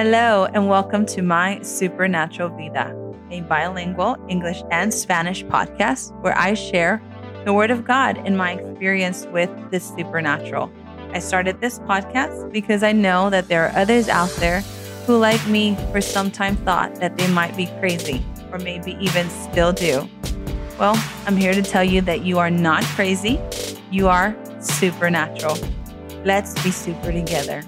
Hello, and welcome to My Supernatural Vida, a bilingual English and Spanish podcast where I share the Word of God and my experience with the supernatural. I started this podcast because I know that there are others out there who, like me, for some time thought that they might be crazy, or maybe even still do. Well, I'm here to tell you that you are not crazy, you are supernatural. Let's be super together.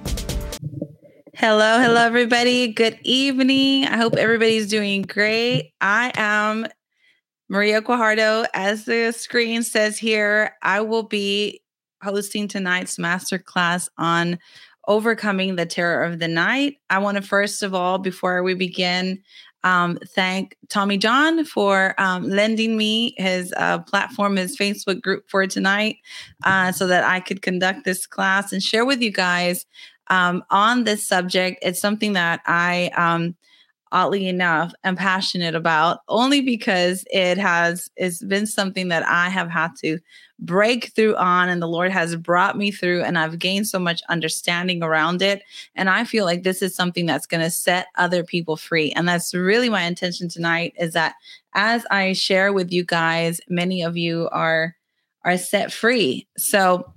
Hello, hello, everybody. Good evening. I hope everybody's doing great. I am Maria Guajardo. As the screen says here, I will be hosting tonight's masterclass on overcoming the terror of the night. I want to first of all, before we begin, um, thank Tommy John for um, lending me his uh, platform, his Facebook group for tonight, uh, so that I could conduct this class and share with you guys um, on this subject. It's something that I, um, oddly enough, am passionate about only because it has it's been something that I have had to break through on, and the Lord has brought me through, and I've gained so much understanding around it. And I feel like this is something that's going to set other people free, and that's really my intention tonight. Is that as I share with you guys, many of you are are set free. So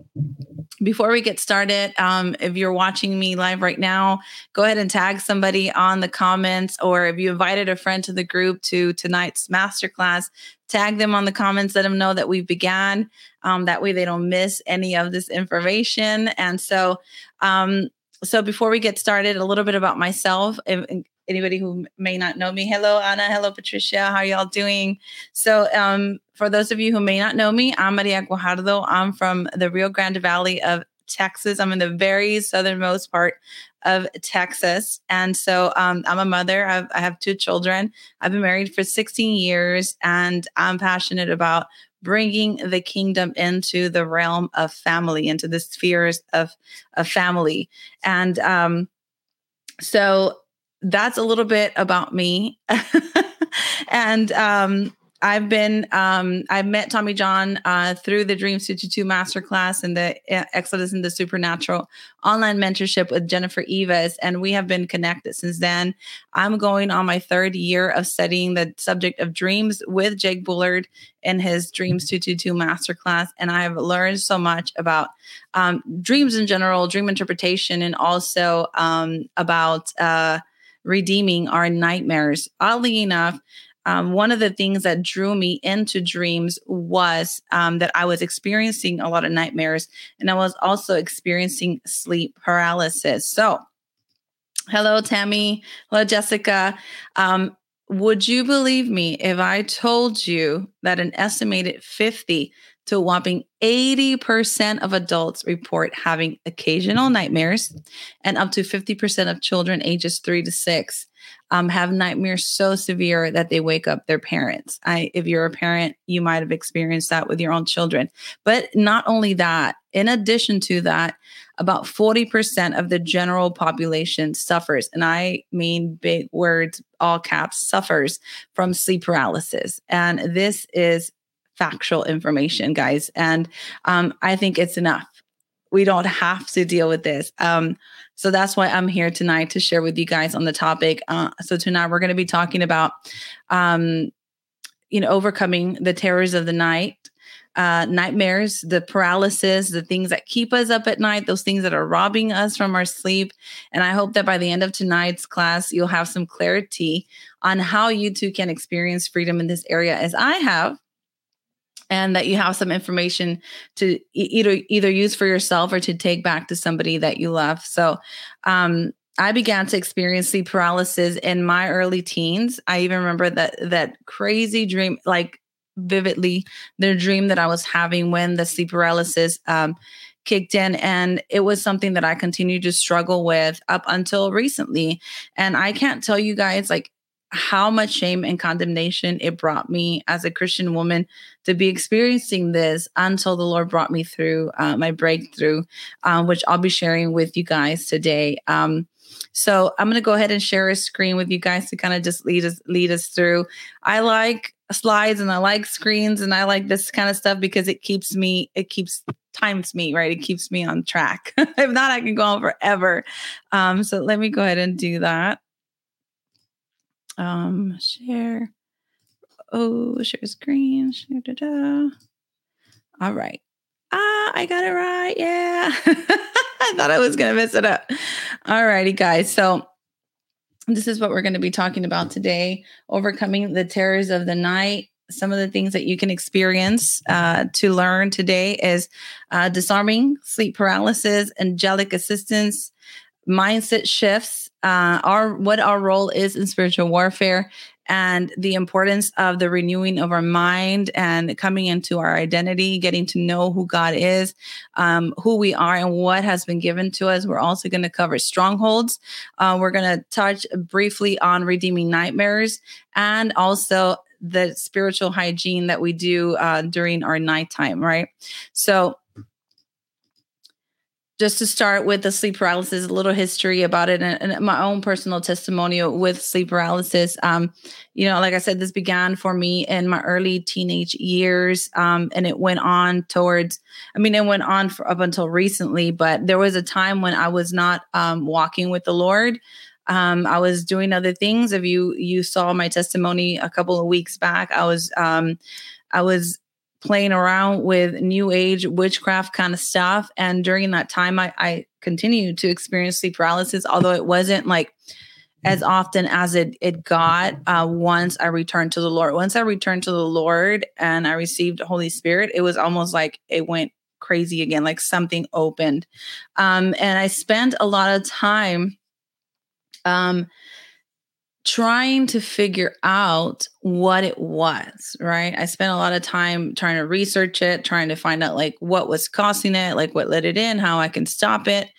before we get started, um, if you're watching me live right now, go ahead and tag somebody on the comments, or if you invited a friend to the group to tonight's masterclass, tag them on the comments, let them know that we began. Um, that way they don't miss any of this information. And so, um, so before we get started, a little bit about myself. If, anybody who may not know me, hello Anna, hello Patricia, how y'all doing? So, um, for those of you who may not know me, I'm Maria Guajardo. I'm from the Rio Grande Valley of Texas. I'm in the very southernmost part of Texas. And so um, I'm a mother. I've, I have two children. I've been married for 16 years, and I'm passionate about bringing the kingdom into the realm of family, into the spheres of, of family. And um, so that's a little bit about me. and um, I've been, um, I met Tommy John uh, through the Dreams 222 Masterclass and the uh, Excellence in the Supernatural online mentorship with Jennifer Eivaz, and we have been connected since then. I'm going on my third year of studying the subject of dreams with Jake Bullard in his Dreams 222 Masterclass, and I have learned so much about um, dreams in general, dream interpretation, and also um, about uh, redeeming our nightmares. Oddly enough, um, one of the things that drew me into dreams was um, that I was experiencing a lot of nightmares and I was also experiencing sleep paralysis. So, hello, Tammy. Hello, Jessica. Um, would you believe me if I told you that an estimated 50 to a whopping 80% of adults report having occasional nightmares, and up to 50% of children ages three to six um, have nightmares so severe that they wake up their parents. I, if you're a parent, you might have experienced that with your own children. But not only that, in addition to that, about 40% of the general population suffers, and I mean big words, all caps, suffers from sleep paralysis. And this is factual information, guys. And um, I think it's enough. We don't have to deal with this. Um, so that's why I'm here tonight to share with you guys on the topic. Uh, so tonight we're going to be talking about, um, you know, overcoming the terrors of the night, uh, nightmares, the paralysis, the things that keep us up at night, those things that are robbing us from our sleep. And I hope that by the end of tonight's class, you'll have some clarity on how you too can experience freedom in this area, as I have and that you have some information to either either use for yourself or to take back to somebody that you love. So, um, I began to experience sleep paralysis in my early teens. I even remember that that crazy dream, like vividly, the dream that I was having when the sleep paralysis um, kicked in, and it was something that I continued to struggle with up until recently. And I can't tell you guys like how much shame and condemnation it brought me as a Christian woman to be experiencing this until the Lord brought me through uh, my breakthrough, um, which I'll be sharing with you guys today. Um, so I'm going to go ahead and share a screen with you guys to kind of just lead us lead us through. I like slides and I like screens and I like this kind of stuff because it keeps me it keeps times me, right? It keeps me on track. if not, I can go on forever. Um, so let me go ahead and do that. Um, share. Oh, share screen. Share, da, da. All right. Ah, I got it right. Yeah. I thought I was going to mess it up. All righty, guys. So this is what we're going to be talking about today overcoming the terrors of the night some of the things that you can experience uh, to learn today is uh, disarming sleep paralysis angelic assistance mindset shifts uh, our what our role is in spiritual warfare and the importance of the renewing of our mind and coming into our identity, getting to know who God is, um, who we are, and what has been given to us. We're also going to cover strongholds. Uh, we're going to touch briefly on redeeming nightmares and also the spiritual hygiene that we do uh, during our nighttime, right? So, just to start with the sleep paralysis, a little history about it and, and my own personal testimonial with sleep paralysis. Um, you know, like I said, this began for me in my early teenage years. Um, and it went on towards, I mean, it went on for up until recently, but there was a time when I was not um, walking with the Lord. Um, I was doing other things. If you you saw my testimony a couple of weeks back, I was um, I was playing around with new age witchcraft kind of stuff. And during that time, I, I continued to experience sleep paralysis, although it wasn't like as often as it it got uh, once I returned to the Lord. Once I returned to the Lord and I received Holy Spirit, it was almost like it went crazy again, like something opened. Um, and I spent a lot of time um, trying to figure out what it was, right? I spent a lot of time trying to research it, trying to find out like what was causing it, like what let it in, how I can stop it.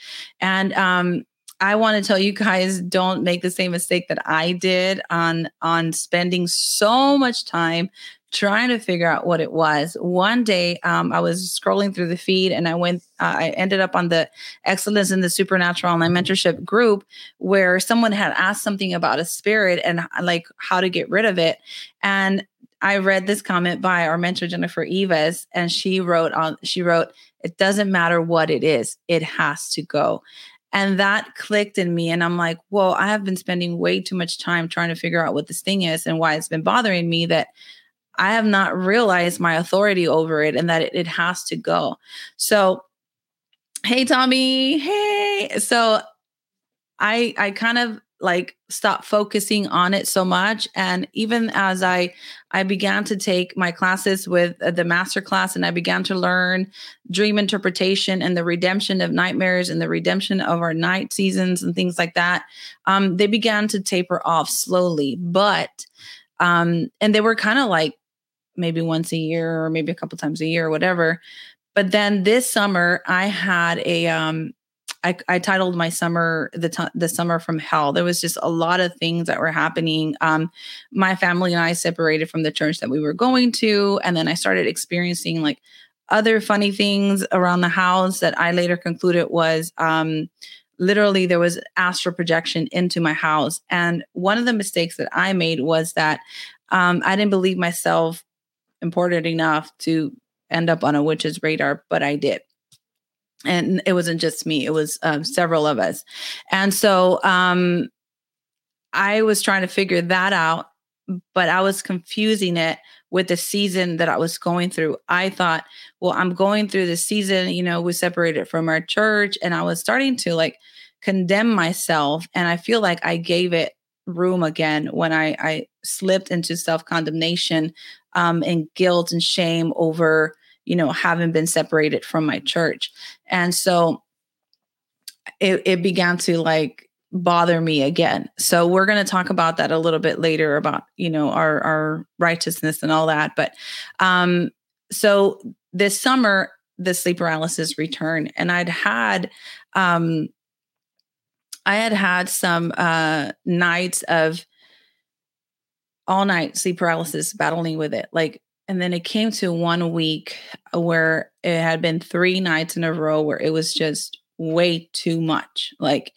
And um I want to tell you guys don't make the same mistake that I did on on spending so much time trying to figure out what it was. One day, um, I was scrolling through the feed and I went, uh, I ended up on the Excellence in the Supernatural Online Mentorship group where someone had asked something about a spirit and uh, like how to get rid of it. And I read this comment by our mentor Jennifer Eivaz, and she wrote on she wrote, "It doesn't matter what it is, it has to go." And that clicked in me. And I'm like, whoa, I have been spending way too much time trying to figure out what this thing is and why it's been bothering me that I have not realized my authority over it and that it, it has to go. So, hey, Tommy. Hey. So I, I kind of like stopped focusing on it so much and even as i i began to take my classes with uh, the master class and i began to learn dream interpretation and the redemption of nightmares and the redemption of our night seasons and things like that um, they began to taper off slowly but um, and they were kind of like maybe once a year or maybe a couple times a year or whatever. But then this summer, I had a um, I, I titled my summer the t- the summer from hell. There was just a lot of things that were happening. Um, my family and I separated from the church that we were going to, and then I started experiencing like other funny things around the house that I later concluded was um, literally there was astral projection into my house. And one of the mistakes that I made was that um, I didn't believe myself important enough to end up on a witch's radar, but I did. And it wasn't just me, it was um, several of us. And so um, I was trying to figure that out, but I was confusing it with the season that I was going through. I thought, well, I'm going through the season, you know, we separated from our church, and I was starting to like condemn myself. And I feel like I gave it room again when I, I slipped into self condemnation um, and guilt and shame over, you know, having been separated from my church. And so it, it began to like bother me again. So we're going to talk about that a little bit later about, you know, our, our righteousness and all that. But um, so this summer, the sleep paralysis returned and I'd had um I had had some uh, nights of all night sleep paralysis, battling with it. Like, and then it came to one week where it had been three nights in a row where it was just way too much. Like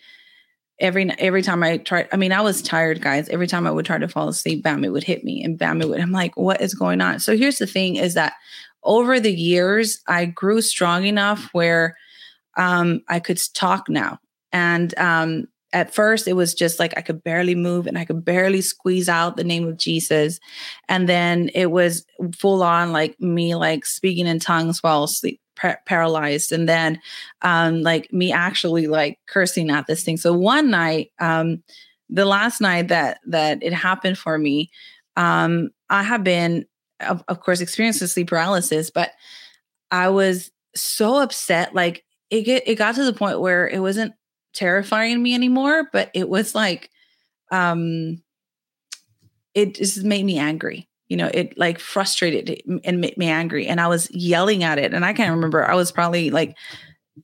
every every time I tried, I mean, I was tired, guys. Every time I would try to fall asleep, bam, it would hit me, and bam, it would. I'm like, what is going on? So here's the thing: is that over the years, I grew strong enough where um, I could talk now. And um, at first, it was just like I could barely move and I could barely squeeze out the name of Jesus. And then it was full on like me, like speaking in tongues while sleep paralyzed. And then um like me actually like cursing at this thing. So one night um the last night that that it happened for me um i have been of, of course experiencing sleep paralysis but i was so upset. Like it get it got to the point where it wasn't terrifying me anymore, but it was like um it just made me angry. You know, it like frustrated and made me angry. And I was yelling at it. And I can't remember. I was probably like,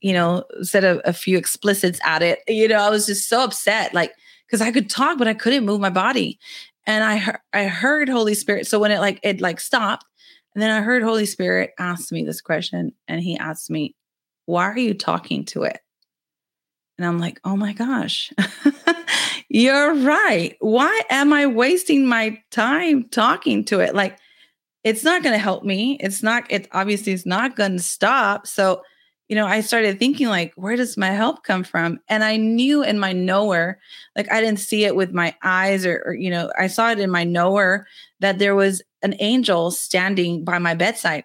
you know, said a, a few explicits at it. You know, I was just so upset, like, because I could talk, but I couldn't move my body. And I I heard Holy Spirit. So when it like it like stopped, and then I heard Holy Spirit ask me this question, and he asked me, Why are you talking to it? And I'm like, oh my gosh, you're right. Why am I wasting my time talking to it? Like, it's not going to help me. It's not, it obviously is not going to stop. So, you know, I started thinking, like, where does my help come from? And I knew in my knower, like, I didn't see it with my eyes or, or you know, I saw it in my knower that there was an angel standing by my bedside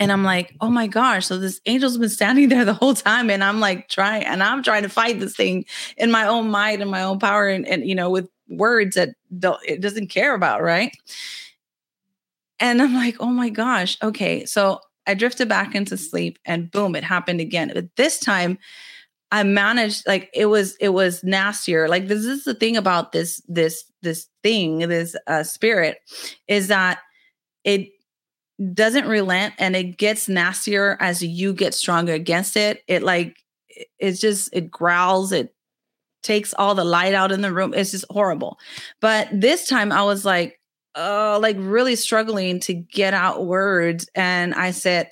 and I'm like, oh my gosh. So this angel's been standing there the whole time. And I'm like trying, and I'm trying to fight this thing in my own might and my own power and, and you know, with words that don't, it doesn't care about. Right. And I'm like, oh my gosh. Okay. So I drifted back into sleep and boom, it happened again. But this time I managed like it was it was nastier. Like this is the thing about this this this thing, this uh spirit is that it doesn't relent and it gets nastier as you get stronger against it. It like it's just it growls, it takes all the light out in the room. It's just horrible. But this time I was like, uh, like really struggling to get out words. And I said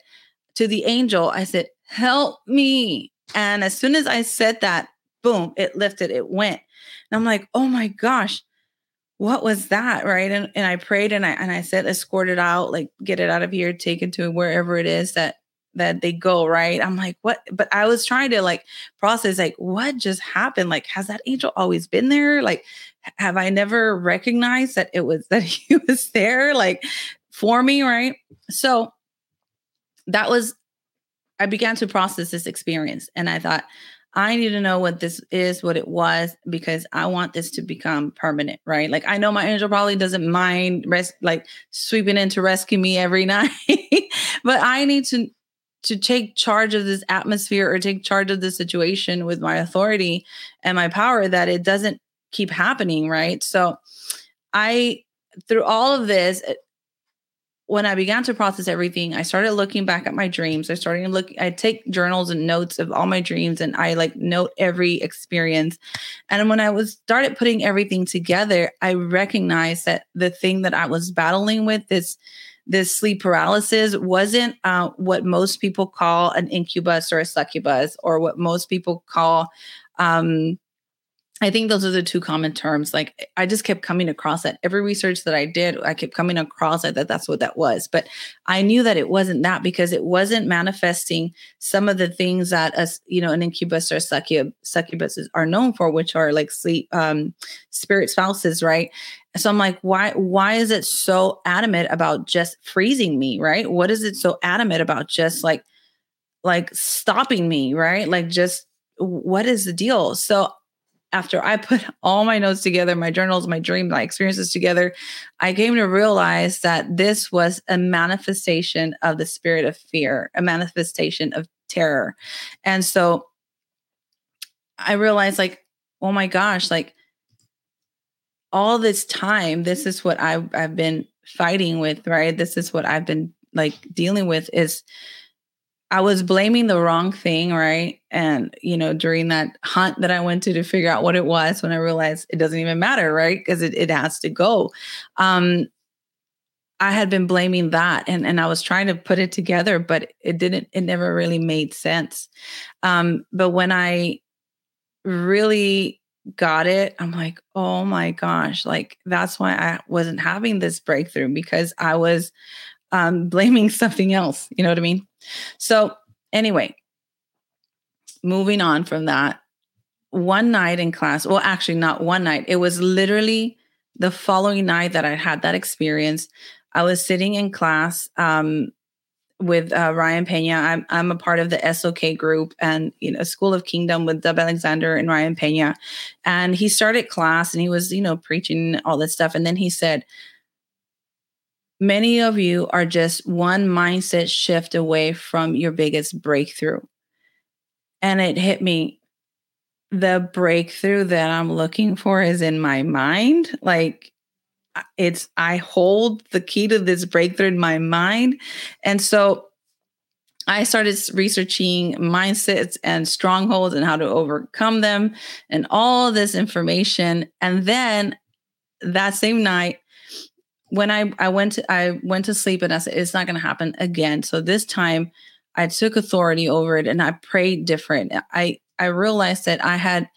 to the angel, I said, help me. And as soon as I said that, boom, it lifted, it went. And I'm like, oh my gosh, what was that right? And, and i prayed and i and i said escort it out like get it out of here take it to wherever it is that that they go right? I'm like what? But i was trying to like process like what just happened? Like has that angel always been there? Like have i never recognized that it was that he was there like for me right? So that was i began to process this experience and i thought I need to know what this is, what it was, because I want this to become permanent, right? Like I know my angel probably doesn't mind rest like sweeping in to rescue me every night, but I need to to take charge of this atmosphere or take charge of the situation with my authority and my power that it doesn't keep happening, right? So I through all of this, when I began to process everything, I started looking back at my dreams. I started looking, I take journals and notes of all my dreams and I like note every experience. And when I was started putting everything together, I recognized that the thing that I was battling with, this this sleep paralysis wasn't uh, what most people call an incubus or a succubus or what most people call um, I think those are the two common terms. Like I just kept coming across that. Every research that I did, I kept coming across it that that's what that was. But I knew that it wasn't that because it wasn't manifesting some of the things that us, you know, an incubus or succub succubus are known for, which are like sleep um spirit spouses, right? So I'm like, why why is it so adamant about just freezing me, right? What is it so adamant about just like like stopping me, right? Like just what is the deal? So after I put all my notes together, my journals, my dreams, my experiences together, I came to realize that this was a manifestation of the spirit of fear, a manifestation of terror. And so I realized, like, oh my gosh, like all this time, this is what I've, I've been fighting with, right? This is what I've been like dealing with is I was blaming the wrong thing, right? And, you know, during that hunt that I went to to figure out what it was, when I realized it doesn't even matter, right? Because it, it has to go. Um, I had been blaming that and, and I was trying to put it together, but it didn't, it never really made sense. Um, but when I really got it, I'm like, oh my gosh, like that's why I wasn't having this breakthrough because I was um, blaming something else. You know what I mean? So, anyway, moving on from that, one night in class, well, actually, not one night, it was literally the following night that I had that experience. I was sitting in class um, with uh, Ryan Pena. I'm I'm a part of the SOK group and you know School of Kingdom with Dub Alexander and Ryan Pena, and he started class and he was you know preaching all this stuff, and then he said, "Many of you are just one mindset shift away from your biggest breakthrough," and it hit me. The breakthrough that I'm looking for is in my mind, like it's I hold the key to this breakthrough in my mind. And so I started researching mindsets and strongholds and how to overcome them and all this information. And then that same night, when I, I went to I went to sleep and I said it's not going to happen again. So this time I took authority over it and I prayed different. I I realized that I had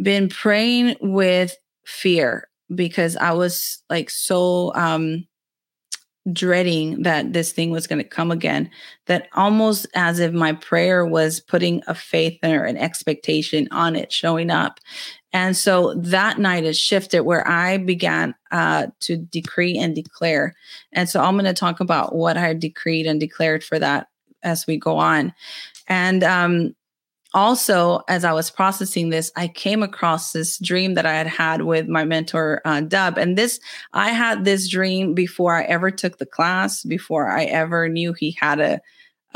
been praying with fear because I was like so um dreading that this thing was going to come again that almost as if my prayer was putting a faith or an expectation on it showing up and so that night it shifted where i began uh, to decree and declare and so i'm going to talk about what i decreed and declared for that as we go on and um, also, as I was processing this, I came across this dream that I had had with my mentor, uh, Dub. And this, I had this dream before I ever took the class, before I ever knew he had a,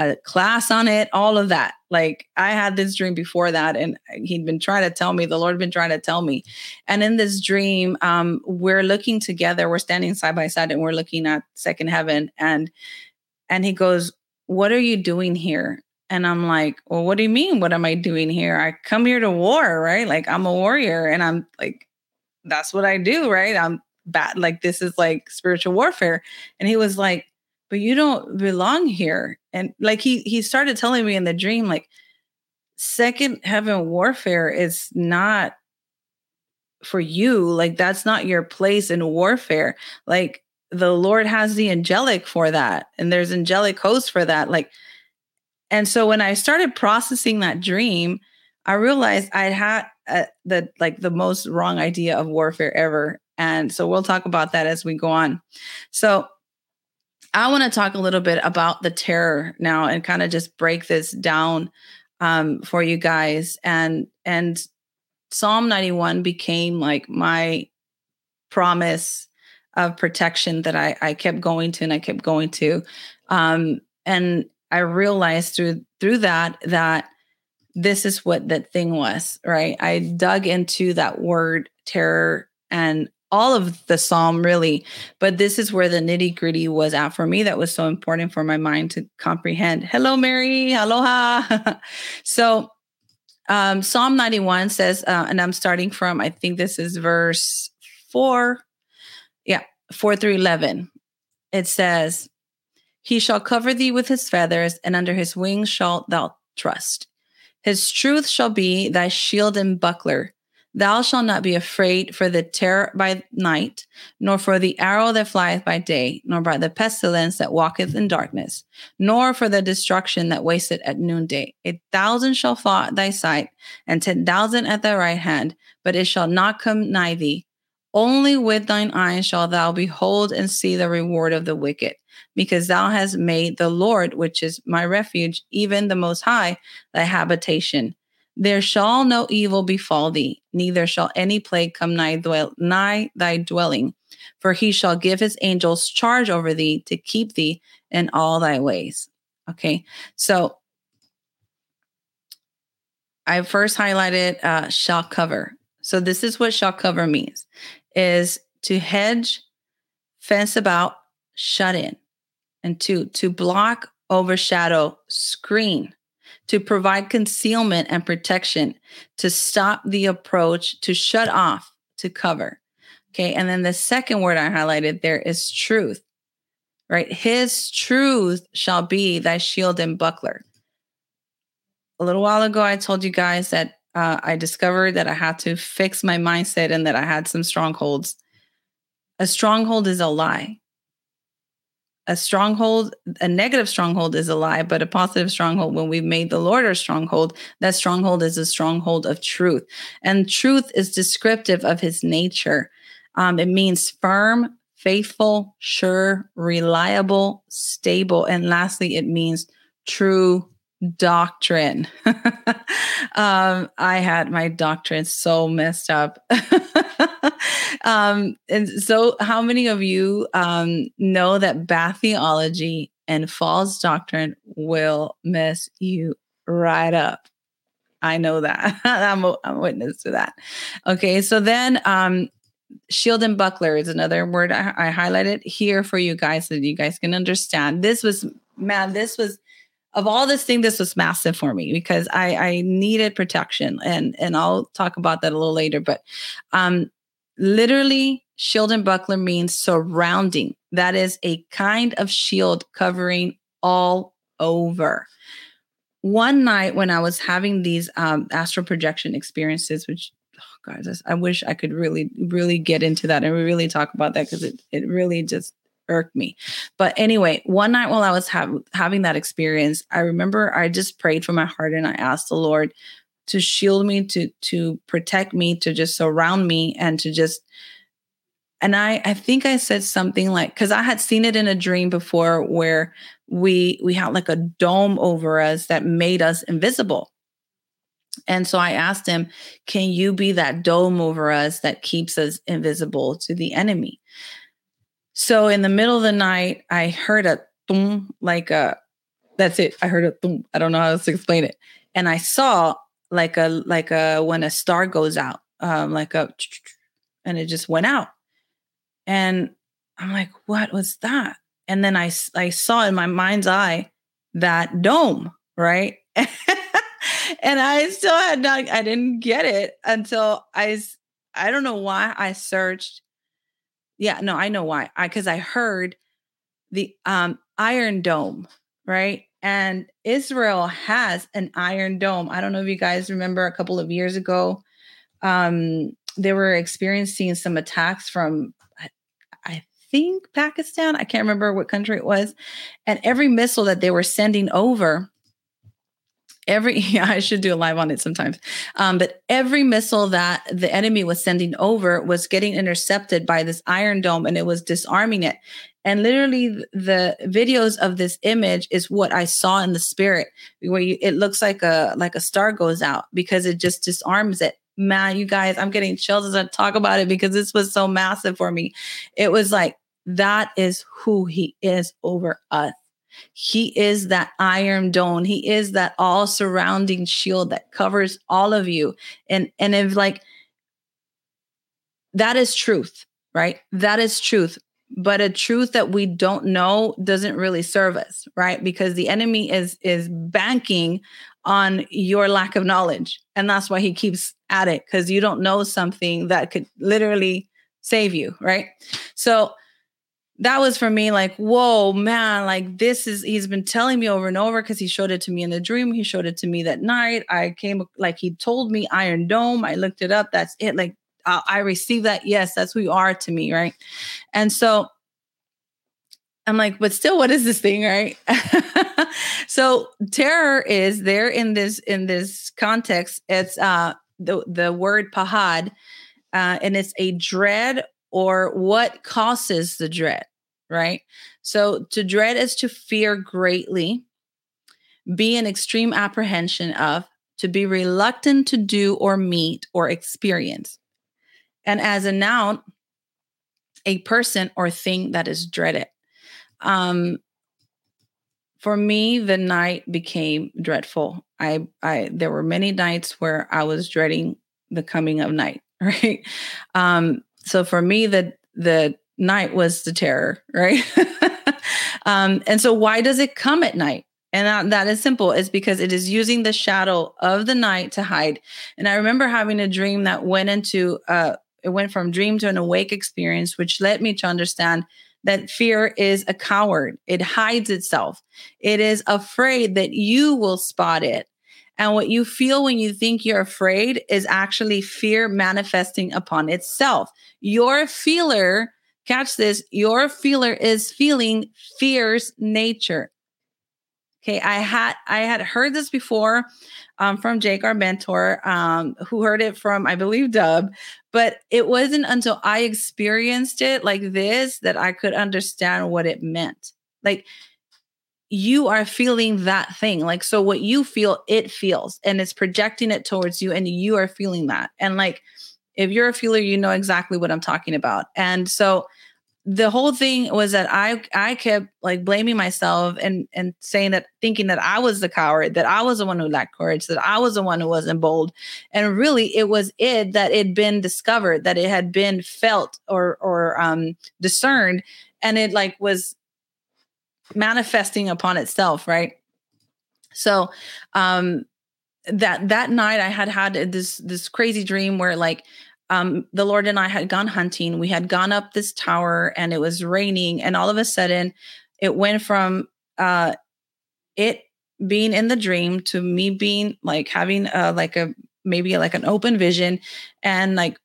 a class on it, all of that. Like I had this dream before that, and he'd been trying to tell me, the Lord had been trying to tell me. And in this dream, um, we're looking together, we're standing side by side, and we're looking at second heaven. And and he goes, What are you doing here? And I'm like, well, what do you mean? What am I doing here? I come here to war, right? Like I'm a warrior and I'm like, that's what I do, right? I'm bad. Like this is like spiritual warfare. And he was like, but you don't belong here. And like he he started telling me in the dream, like, second heaven warfare is not for you. Like that's not your place in warfare. Like the Lord has the angelic for that, and there's angelic hosts for that. Like and so when I started processing that dream, I realized I had uh, the like the most wrong idea of warfare ever. And so we'll talk about that as we go on. So I want to talk a little bit about the terror now and kind of just break this down um, for you guys. And and Psalm 91 became like my promise of protection that I, I kept going to and I kept going to. Um, and I realized through through that that this is what that thing was, right? I dug into that word terror and all of the psalm really, but this is where the nitty gritty was at for me. That was so important for my mind to comprehend. Hello, Mary. Aloha. so, um, Psalm 91 says, uh, and I'm starting from, I think this is verse four. Yeah, four through 11. It says, he shall cover thee with his feathers, and under his wings shalt thou trust. His truth shall be thy shield and buckler. Thou shalt not be afraid for the terror by night, nor for the arrow that flieth by day, nor by the pestilence that walketh in darkness, nor for the destruction that wasteth at noonday. A thousand shall fall at thy sight, and ten thousand at thy right hand, but it shall not come nigh thee. Only with thine eyes shalt thou behold and see the reward of the wicked because thou hast made the Lord, which is my refuge, even the Most High, thy habitation. There shall no evil befall thee, neither shall any plague come nigh, dwell, nigh thy dwelling. For he shall give his angels charge over thee to keep thee in all thy ways. Okay, so I first highlighted uh, shall cover. So this is what shall cover means: is to hedge, fence about, shut in. And to to block, overshadow, screen, to provide concealment and protection, to stop the approach, to shut off, to cover. Okay. And then the second word I highlighted there is truth, right? His truth shall be thy shield and buckler. A little while ago, I told you guys that uh, I discovered that I had to fix my mindset and that I had some strongholds. A stronghold is a lie a stronghold, a negative stronghold is a lie, but a positive stronghold, when we've made the Lord our stronghold, that stronghold is a stronghold of truth. And truth is descriptive of his nature. Um, it means firm, faithful, sure, reliable, stable. And lastly, it means true doctrine. um, I had my doctrine so messed up. um, and so, how many of you um, know that bad theology and false doctrine will mess you right up? I know that. I'm, a, I'm a witness to that. Okay, so then um, shield and buckler is another word I, I highlighted here for you guys so you guys can understand. This was, man, this was of all this thing, this was massive for me because I, I needed protection, and and I'll talk about that a little later. But um, literally, shield and buckler means surrounding. That is a kind of shield covering all over. One night when I was having these um, astral projection experiences, which oh guys, I wish I could really, really get into that and really talk about that because it it really just irked me. But anyway, one night while I was have, having that experience, I remember I just prayed from my heart and I asked the Lord to shield me, to to protect me, to just surround me, and to just. And I I think I said something like because I had seen it in a dream before where we we had like a dome over us that made us invisible. And so I asked him, Can you be that dome over us that keeps us invisible to the enemy? So in the middle of the night, I heard a boom, like a that's it. I heard a boom. I don't know how to explain it. And I saw like a like a when a star goes out, um, like a and it just went out. And I'm like, what was that? And then I I saw in my mind's eye that dome, right? and I still had not I didn't get it until I I don't know why I searched yeah, no, I know why. I because I heard the um Iron Dome, right? And Israel has an Iron Dome. I don't know if you guys remember a couple of years ago, um, they were experiencing some attacks from I, I think Pakistan. I can't remember what country it was. And every missile that they were sending over every yeah, I should do a live on it sometimes. Um, but every missile that the enemy was sending over was getting intercepted by this Iron Dome, and it was disarming it. And literally, the videos of this image is what I saw in the spirit, where you, it looks like a like a star goes out because it just disarms it. Man, you guys, I'm getting chills as I talk about it because this was so massive for me. It was like that is who he is over us. He is that iron dome. He is that all surrounding shield that covers all of you. And and if like that is truth, right? That is truth. But a truth that we don't know doesn't really serve us, right? Because the enemy is is banking on your lack of knowledge. And that's why he keeps at it because you don't know something that could literally save you, right? So that was for me like, whoa, man, like this is, he's been telling me over and over because he showed it to me in the dream. He showed it to me that night. I came, like, he told me Iron Dome. I looked it up. That's it. Like, I, I received that. Yes, that's who you are to me. Right. And so I'm like, but still, what is this thing? Right. so terror is there in this, in this context. It's, uh, the, the word pahad, uh, and it's a dread or what causes the dread right? So to dread is to fear greatly, be in extreme apprehension of, to be reluctant to do or meet or experience. And as a noun, a person or thing that is dreaded. Um, for me, the night became dreadful. I, I, there were many nights where I was dreading the coming of night. Right. Um, so for me, the the night was the terror, right? um, and so, why does it come at night? And that, that is simple. It's because it is using the shadow of the night to hide. And I remember having a dream that went into, uh, it went from dream to an awake experience, which led me to understand that fear is a coward. It hides itself. It is afraid that you will spot it. And what you feel when you think you're afraid is actually fear manifesting upon itself. Your feeler catch this, your feeler is feeling fear's nature. Okay, I had I had heard this before um, from Jake, our mentor, um, who heard it from I believe Dub, but it wasn't until I experienced it like this that I could understand what it meant. Like you are feeling that thing. Like so, what you feel, it feels, and it's projecting it towards you, and you are feeling that. And like if you're a feeler, you know exactly what I'm talking about. And so the whole thing was that I I kept like blaming myself and and saying that thinking that I was the coward, that I was the one who lacked courage, that I was the one who wasn't bold. And really it was it that it had been discovered, that it had been felt or or um discerned and it like was manifesting upon itself, right? So um that that night I had had this this crazy dream where like um, the Lord and I had gone hunting. We had gone up this tower and it was raining. And all of a sudden, it went from uh, it being in the dream to me being like having a, like a maybe like an open vision and like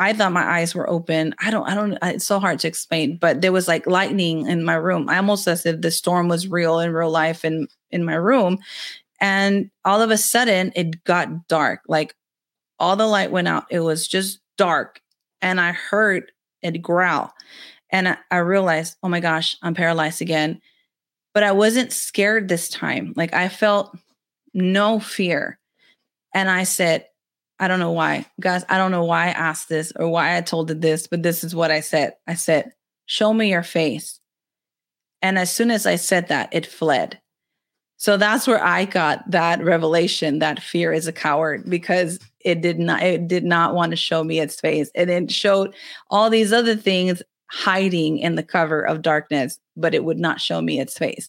I thought my eyes were open. I don't, I don't, it's so hard to explain, but there was like lightning in my room. I almost as if the storm was real in real life in, in my room. And all of a sudden it got dark. Like all the light went out. It was just dark. And I heard it growl. And I, I realized, oh my gosh, I'm paralyzed again. But I wasn't scared this time. Like I felt no fear. And I said, I don't know why. Guys, I don't know why I asked this or why I told it this, but this is what I said. I said, Show me your face. And as soon as I said that, it fled. So that's where I got that revelation that fear is a coward because it did not it did not want to show me its face. And it showed all these other things hiding in the cover of darkness, but it would not show me its face.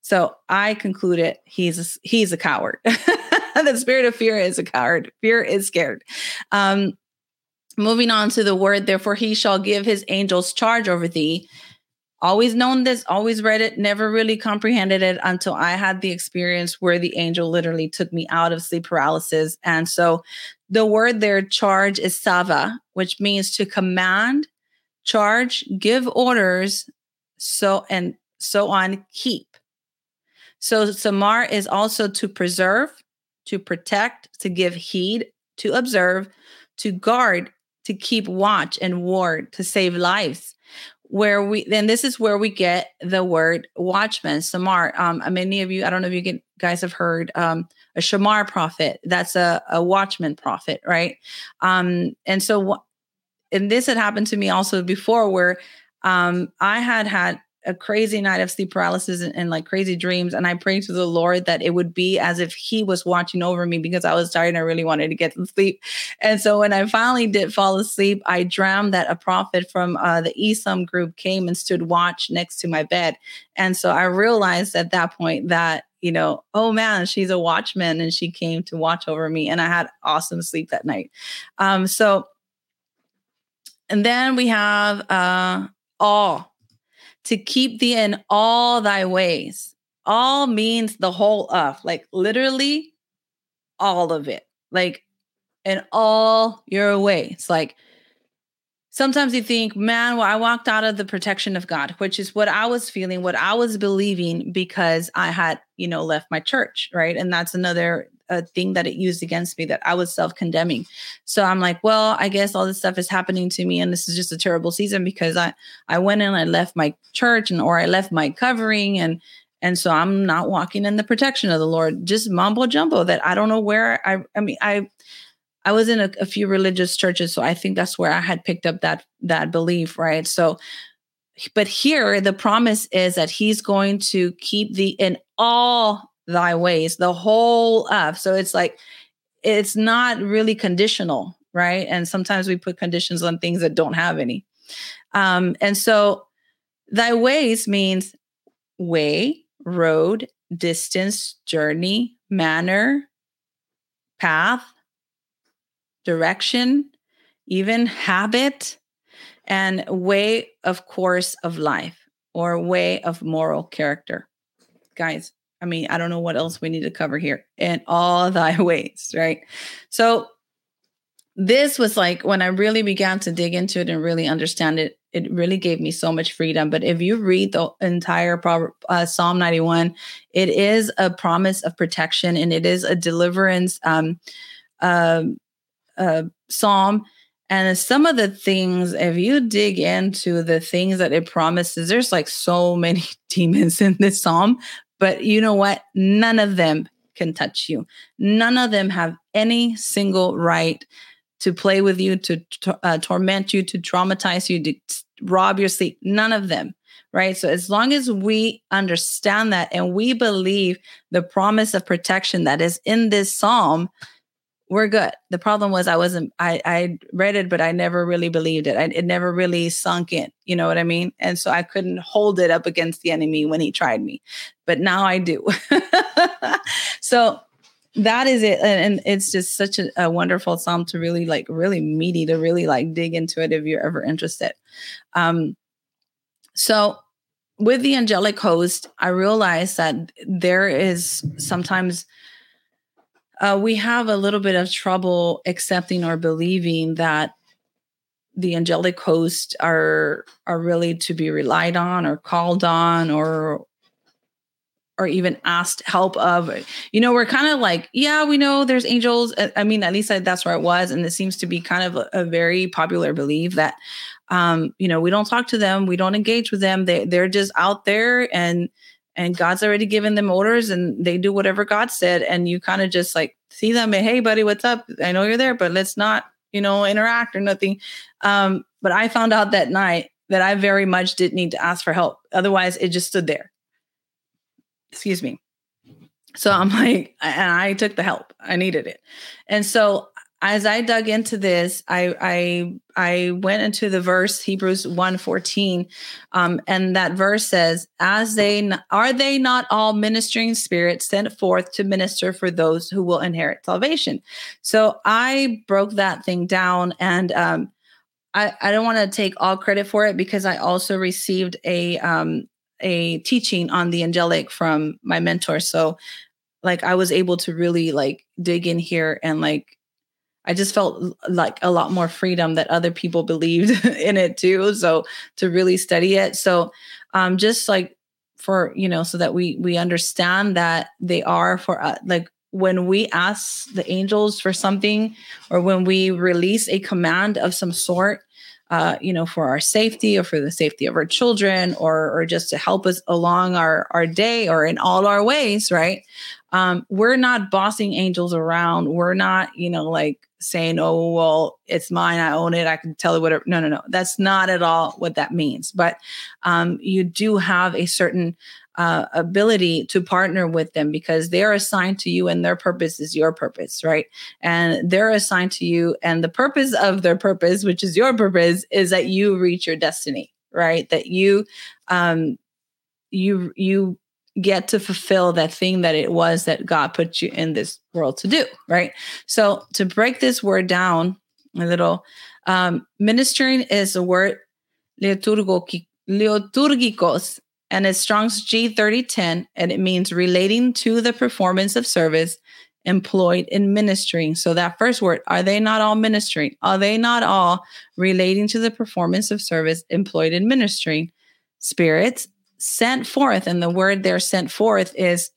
So I concluded he's a, he's a coward. the spirit of fear is a coward. Fear is scared. Um, moving on to the word, therefore he shall give his angels charge over thee always known this, always read it, never really comprehended it until I had the experience where the angel literally took me out of sleep paralysis. And so the word there, charge, is sava, which means to command, charge, give orders, so and so on, keep. So samar is also to preserve, to protect, to give heed, to observe, to guard, to keep watch and ward, to save lives where we then this is where we get the word watchman samar. Um many of you i don't know if you get, guys have heard um a shamar prophet. That's a, a watchman prophet right? Um and so and this had happened to me also before where um i had had a crazy night of sleep paralysis and, and, like crazy dreams. And I prayed to the Lord that it would be as if He was watching over me because I was tired and I really wanted to get to sleep. And so when I finally did fall asleep, I dreamed that a prophet from uh, the ESOM group came and stood watch next to my bed. And so I realized at that point that you know, oh man, she's a watchman and she came to watch over me. And I had awesome sleep that night. Um, so, and then we have uh, awe to keep thee in all thy ways. All means the whole of, like literally all of it, like in all your ways. Like sometimes you think, man, well, I walked out of the protection of God, which is what I was feeling, what I was believing because I had, you know, left my church, right? And that's another a thing that it used against me that I was self condemning. So I'm like, well, I guess all this stuff is happening to me, and this is just a terrible season because I I went and I left my church and or I left my covering and and so I'm not walking in the protection of the Lord. Just mumbo jumbo that I don't know where I I mean I I was in a, a few religious churches, so I think that's where I had picked up that that belief, right? So but here the promise is that he's going to keep thee in all thy ways, the whole of. So it's like, it's not really conditional, right? And sometimes we put conditions on things that don't have any. Um, and so thy ways means way, road, distance, journey, manner, path, direction, even habit, and way of course of life or way of moral character. Guys, I mean, I don't know what else we need to cover here. In all thy ways, right? So this was like when I really began to dig into it and really understand it. it really gave me so much freedom. But if you read the entire uh, Psalm 91, it is a promise of protection and it is a deliverance um, uh, uh, psalm. And some of the things, if you dig into the things that it promises, there's like so many demons in this psalm. But you know what? None of them can touch you. None of them have any single right to play with you, to uh, torment you, to traumatize you, to rob your sleep. None of them. Right. So, as long as we understand that and we believe the promise of protection that is in this psalm, we're good. The problem was I wasn't, I, I read it, but I never really believed it. I, it never really sunk in. You know what I mean? And so I couldn't hold it up against the enemy when he tried me. But now I do. so that is it. And, it's just such a, a, wonderful psalm to really like, really meaty to really like dig into it if you're ever interested. Um, so with the angelic host, I realized that there is sometimes uh, we have a little bit of trouble accepting or believing that the angelic host are are really to be relied on or called on or or even asked help of. You know we're kind of like yeah we know there's angels. I mean at least that's where it was and it seems to be kind of a, a very popular belief that um you know we don't talk to them we don't engage with them. They they're just out there and and God's already given them orders and they do whatever God said. And you kind of just like see them and hey, buddy, what's up? I know you're there, but let's not, you know, interact or nothing. Um, but I found out that night that I very much did need to ask for help. Otherwise, it just stood there. Excuse me. So I'm like, and I took the help. I needed it. And so as I dug into this, I I I went into the verse Hebrews 1:14 um, and that verse says as they are they not all ministering spirits sent forth to minister for those who will inherit salvation. So I broke that thing down and um, I I don't want to take all credit for it because I also received a um, a teaching on the angelic from my mentor. So like I was able to really like dig in here and like I just felt like a lot more freedom that other people believed in it too. So to really study it. So um just like for, you know, so that we we understand that they are for uh, like when we ask the angels for something or when we release a command of some sort uh, you know, for our safety or for the safety of our children or or just to help us along our our day or in all our ways, right? Um, we're not bossing angels around. We're not, you know, like saying, oh, well, it's mine, I own it, I can tell you whatever. No, no, no. That's not at all what that means. But um, you do have a certain uh, ability to partner with them because they're assigned to you and their purpose is your purpose, right? And they're assigned to you, and the purpose of their purpose, which is your purpose, is that you reach your destiny, right? That you, um, you, you get to fulfill that thing that it was that God put you in this world to do, right? So to break this word down a little, um, ministering is a word leitourgikos, and it's Strong's G3010, and it means relating to the performance of service employed in ministering. So that first word, are they not all ministering? Are they not all relating to the performance of service employed in ministering? Spirits sent forth, and the word they're sent forth is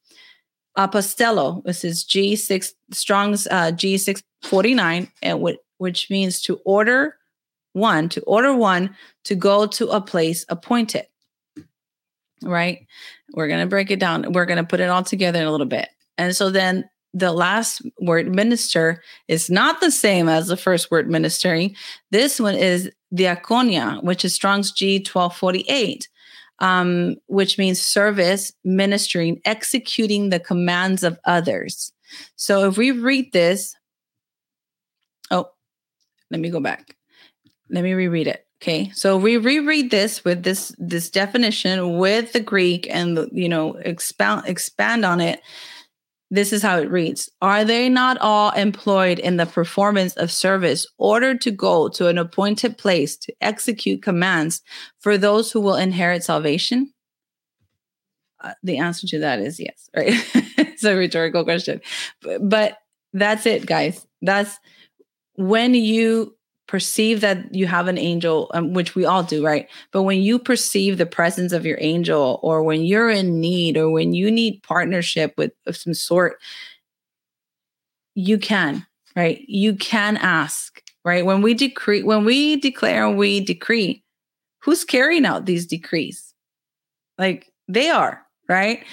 apostello. This is G6 Strong's uh, G649, and which, which means to order one, to order one to go to a place appointed. Right? We're going to break it down. We're going to put it all together in a little bit. And so then the last word minister is not the same as the first word ministering. This one is diakonia, which is Strong's G1248 um, which means service, ministering, executing the commands of others. So if we read this, oh, let me go back. Let me reread it. Okay, so we reread this with this this definition with the Greek and you know expand expand on it this is how it reads Are they not all employed in the performance of service, ordered to go to an appointed place to execute commands for those who will inherit salvation? Uh, the answer to that is yes, right? it's a rhetorical question. But, but that's it, guys. That's when you perceive that you have an angel, um, which we all do, right? But when you perceive the presence of your angel, or when you're in need, or when you need partnership with of some sort, you can, right? You can ask, right? When we decree, when we declare, we decree, who's carrying out these decrees? Like they are, right?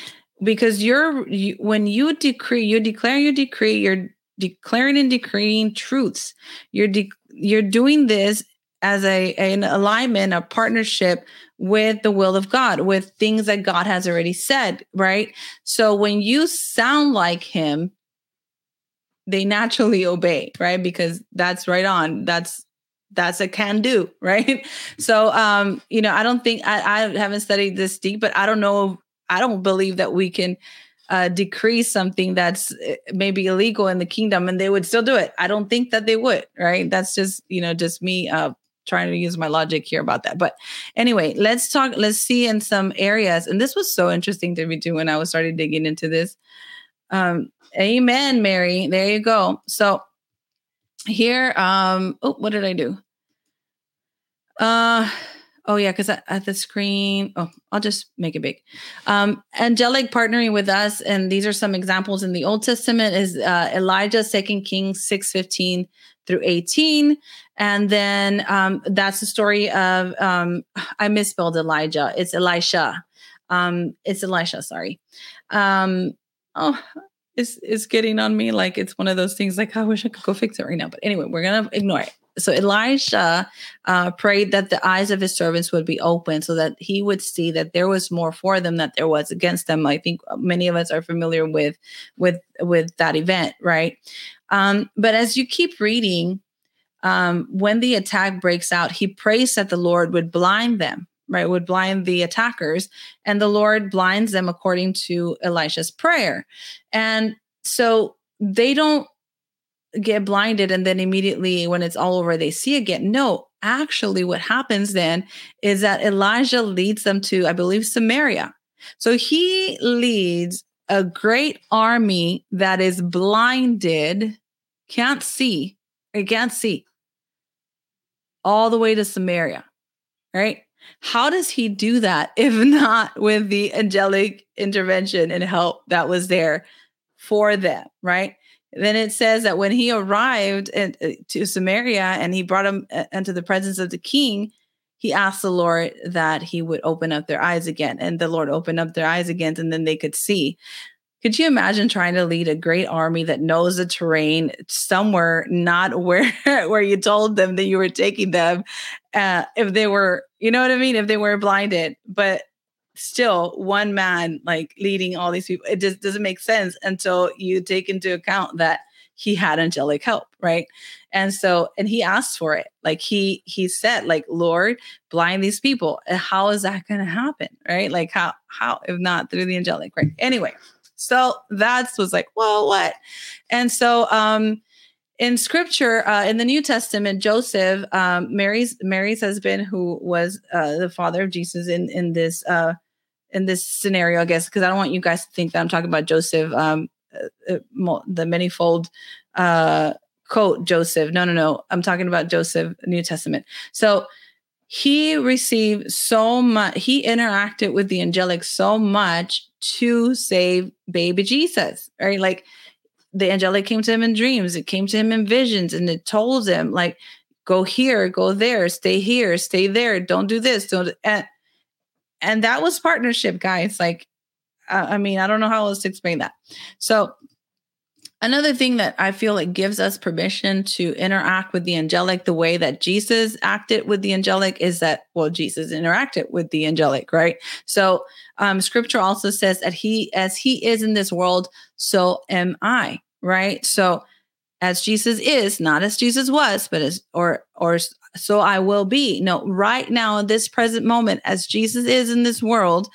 Because you're you, when you decree, you declare, you decree, you're declaring and decreeing truths. You're de- you're doing this as a an alignment, a partnership with the will of God, with things that God has already said, right? So when you sound like him, they naturally obey, right? Because that's right on. That's that's a can do, right? So um, you know, I don't think I, I haven't studied this deep, but I don't know, I don't believe that we can uh, decrease something that's eh, maybe illegal in the kingdom and they would still do it. I don't think that they would, right? That's just, you know, just me uh, trying to use my logic here about that. But anyway, let's talk, let's see in some areas. And this was so interesting to me too when I was started digging into this. Um, amen, Mary. There you go. So here, um, oh, what did I do? Uh Oh yeah, because at the screen, oh, I'll just make it big. Um, angelic partnering with us, and these are some examples in the Old Testament. Is uh, Elijah, Second Kings six fifteen through eighteen, and then um, that's the story of um, I misspelled Elijah. It's Elisha. Um, it's Elisha. Sorry. Um, oh, it's it's getting on me like it's one of those things. Like I wish I could go fix it right now, but anyway, we're gonna ignore it so Elisha uh, prayed that the eyes of his servants would be open so that he would see that there was more for them that there was against them. I think many of us are familiar with with with that event, right? Um, but as you keep reading, um, when the attack breaks out, he prays that the Lord would blind them, right? Would blind the attackers, and the Lord blinds them according to Elisha's prayer. And so they don't get blinded and then immediately when it's all over they see again. No actually what happens then is that elijah leads them to i believe samaria. So he leads a great army that is blinded can't see it can't see all the way to samaria right? How does he do that if not with the angelic intervention and help that was there for them right then it says that when he arrived uh, to Samaria and he brought him uh, into the presence of the king, he asked the Lord that he would open up their eyes again. And the Lord opened up their eyes again, and then they could see. Could you imagine trying to lead a great army that knows the terrain somewhere not where where you told them that you were taking them? Uh, if they were, you know what I mean, if they were blinded, but still one man like leading all these people it just doesn't make sense until you take into account that he had angelic help right? And so and he asked for it. Like he he said like lord blind these people. How is that going to happen? Right? Like how how if not through the angelic right? Anyway so that's was like well what? And so um in scripture uh, in the new testament joseph um, mary's mary's husband who was uh, the father of jesus in in this uh, in this scenario, I guess, because I don't want you guys to think that I'm talking about Joseph, um, uh, uh the manifold uh, quote Joseph. No, no, no. I'm talking about Joseph, New Testament. So he received so much, he interacted with the angelic so much to save baby Jesus, right? Like the angelic came to him in dreams, it came to him in visions, and it told him, like, go here, go there, stay here, stay there, don't do this, don't. And and that was partnership guys. Like uh, i mean i don't know how else to explain that. So another thing that i feel like gives us permission to interact with the angelic the way that jesus acted with the angelic is that well jesus interacted with the angelic right? So um scripture also says that he as he is in this world so am i right? So as jesus is not as jesus was but as or or so I will be. No, right now, in this present moment, as Jesus is in this world,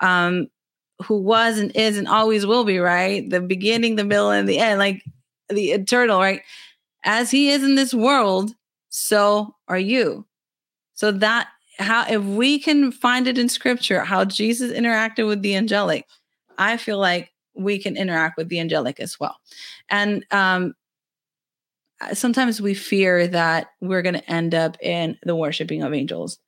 um, who was and is and always will be, right? The beginning, the middle, and the end, like the eternal, right? As he is in this world, so are you. So that how if we can find it in scripture how Jesus interacted with the angelic, I feel like we can interact with the angelic as well. And um sometimes we fear that we're going to end up in the worshiping of angels.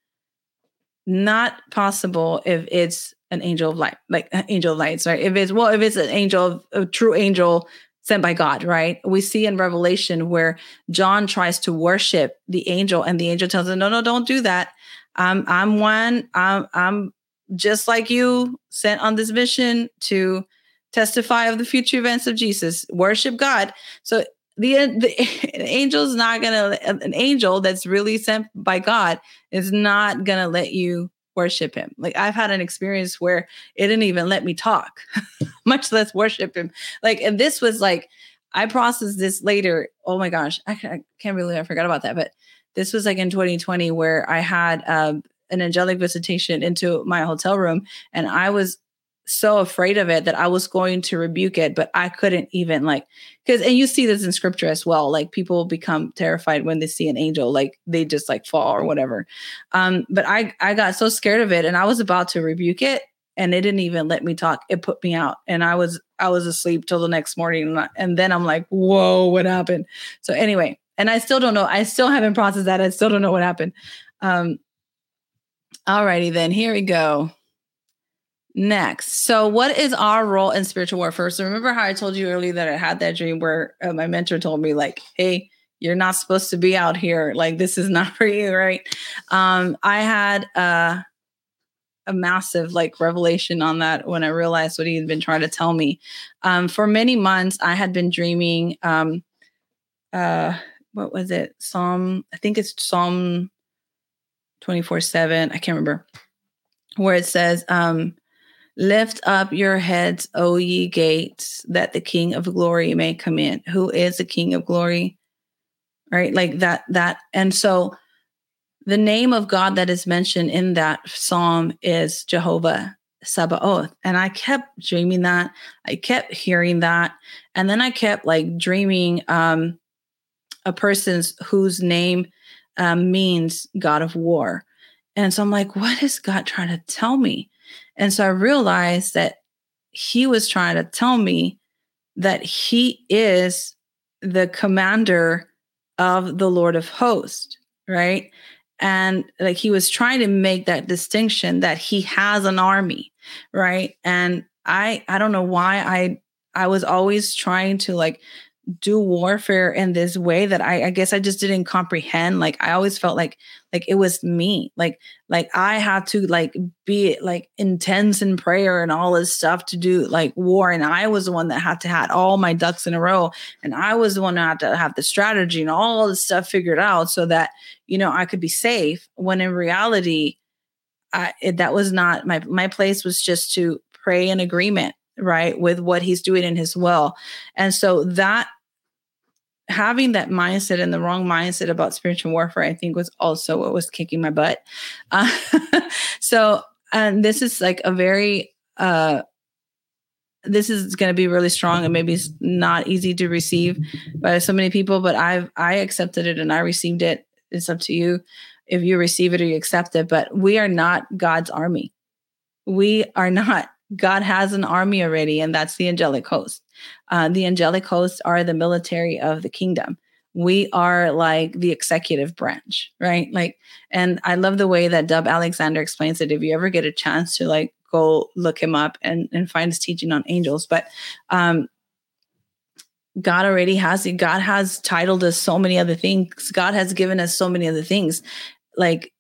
Not possible if it's an angel of light, like uh, angel of lights, right? If it's well, if it's an angel, a true angel sent by God, right? We see in Revelation where John tries to worship the angel, and the angel tells him, "No, no, don't do that. I'm, I'm one. I'm, I'm just like you, sent on this mission to testify of the future events of Jesus. Worship God." So the, the angel is not gonna. An angel that's really sent by God is not gonna let you worship him. Like I've had an experience where it didn't even let me talk, much less worship him. Like, and this was like, I processed this later. Oh my gosh, I, I can't believe I forgot about that. But this was like in 2020 where I had um, an angelic visitation into my hotel room and I was so afraid of it that I was going to rebuke it, but I couldn't even like because and you see this in scripture as well. Like people become terrified when they see an angel, like they just like fall or whatever. Um, but I I got so scared of it and I was about to rebuke it and it didn't even let me talk. It put me out and I was I was asleep till the next morning and, then I'm like, whoa, what happened? So anyway, and I still don't know. I still haven't processed that. I still don't know what happened. Um, alrighty then, here we go next. So, what is our role in spiritual warfare? So, remember how I told you earlier that I had that dream where uh, my mentor told me, like, hey, you're not supposed to be out here. Like, this is not for you, right? Um, I had uh, a massive like revelation on that when I realized what he had been trying to tell me. Um, for many months, I had been dreaming. Um, uh, what was it? Psalm, I think it's Psalm 24 7. I can't remember where it says, um, Lift up your heads, O ye gates, that the King of glory may come in. Who is the King of glory? Right? Like that, that. And so the name of God that is mentioned in that psalm is Jehovah Sabaoth. And I kept dreaming that. I kept hearing that. And then I kept like dreaming um, a person's whose name um, means God of war. And so I'm like, what is God trying to tell me? And so I realized that he was trying to tell me that he is the commander of the Lord of hosts, right? And like he was trying to make that distinction that he has an army, right? And I I don't know why I I was always trying to like do warfare in this way that I, I guess I just didn't comprehend. Like I always felt like like it was me. Like like I had to like be like intense in prayer and all this stuff to do like war. And I was the one that had to had all my ducks in a row. And I was the one that had to have the strategy and all this stuff figured out so that, you know, I could be safe. When in reality, I it, that was not my my place was just to pray in agreement right with what he's doing in his will and so that having that mindset and the wrong mindset about spiritual warfare, I think was also what was kicking my butt. Uh, so, and this is like a very, uh, this is going to be really strong and maybe it's not easy to receive by so many people, but I've, I accepted it and I received it. It's up to you if you receive it or you accept it, but we are not God's army. We are not. God has an army already, and that's the angelic host. Uh, the angelic hosts are the military of the kingdom. We are like the executive branch, right? Like, and I love the way that Dub Alexander explains it. If you ever get a chance to like go look him up and, and find his teaching on angels, but um, God already has it. God has titled us so many other things. God has given us so many other things. Like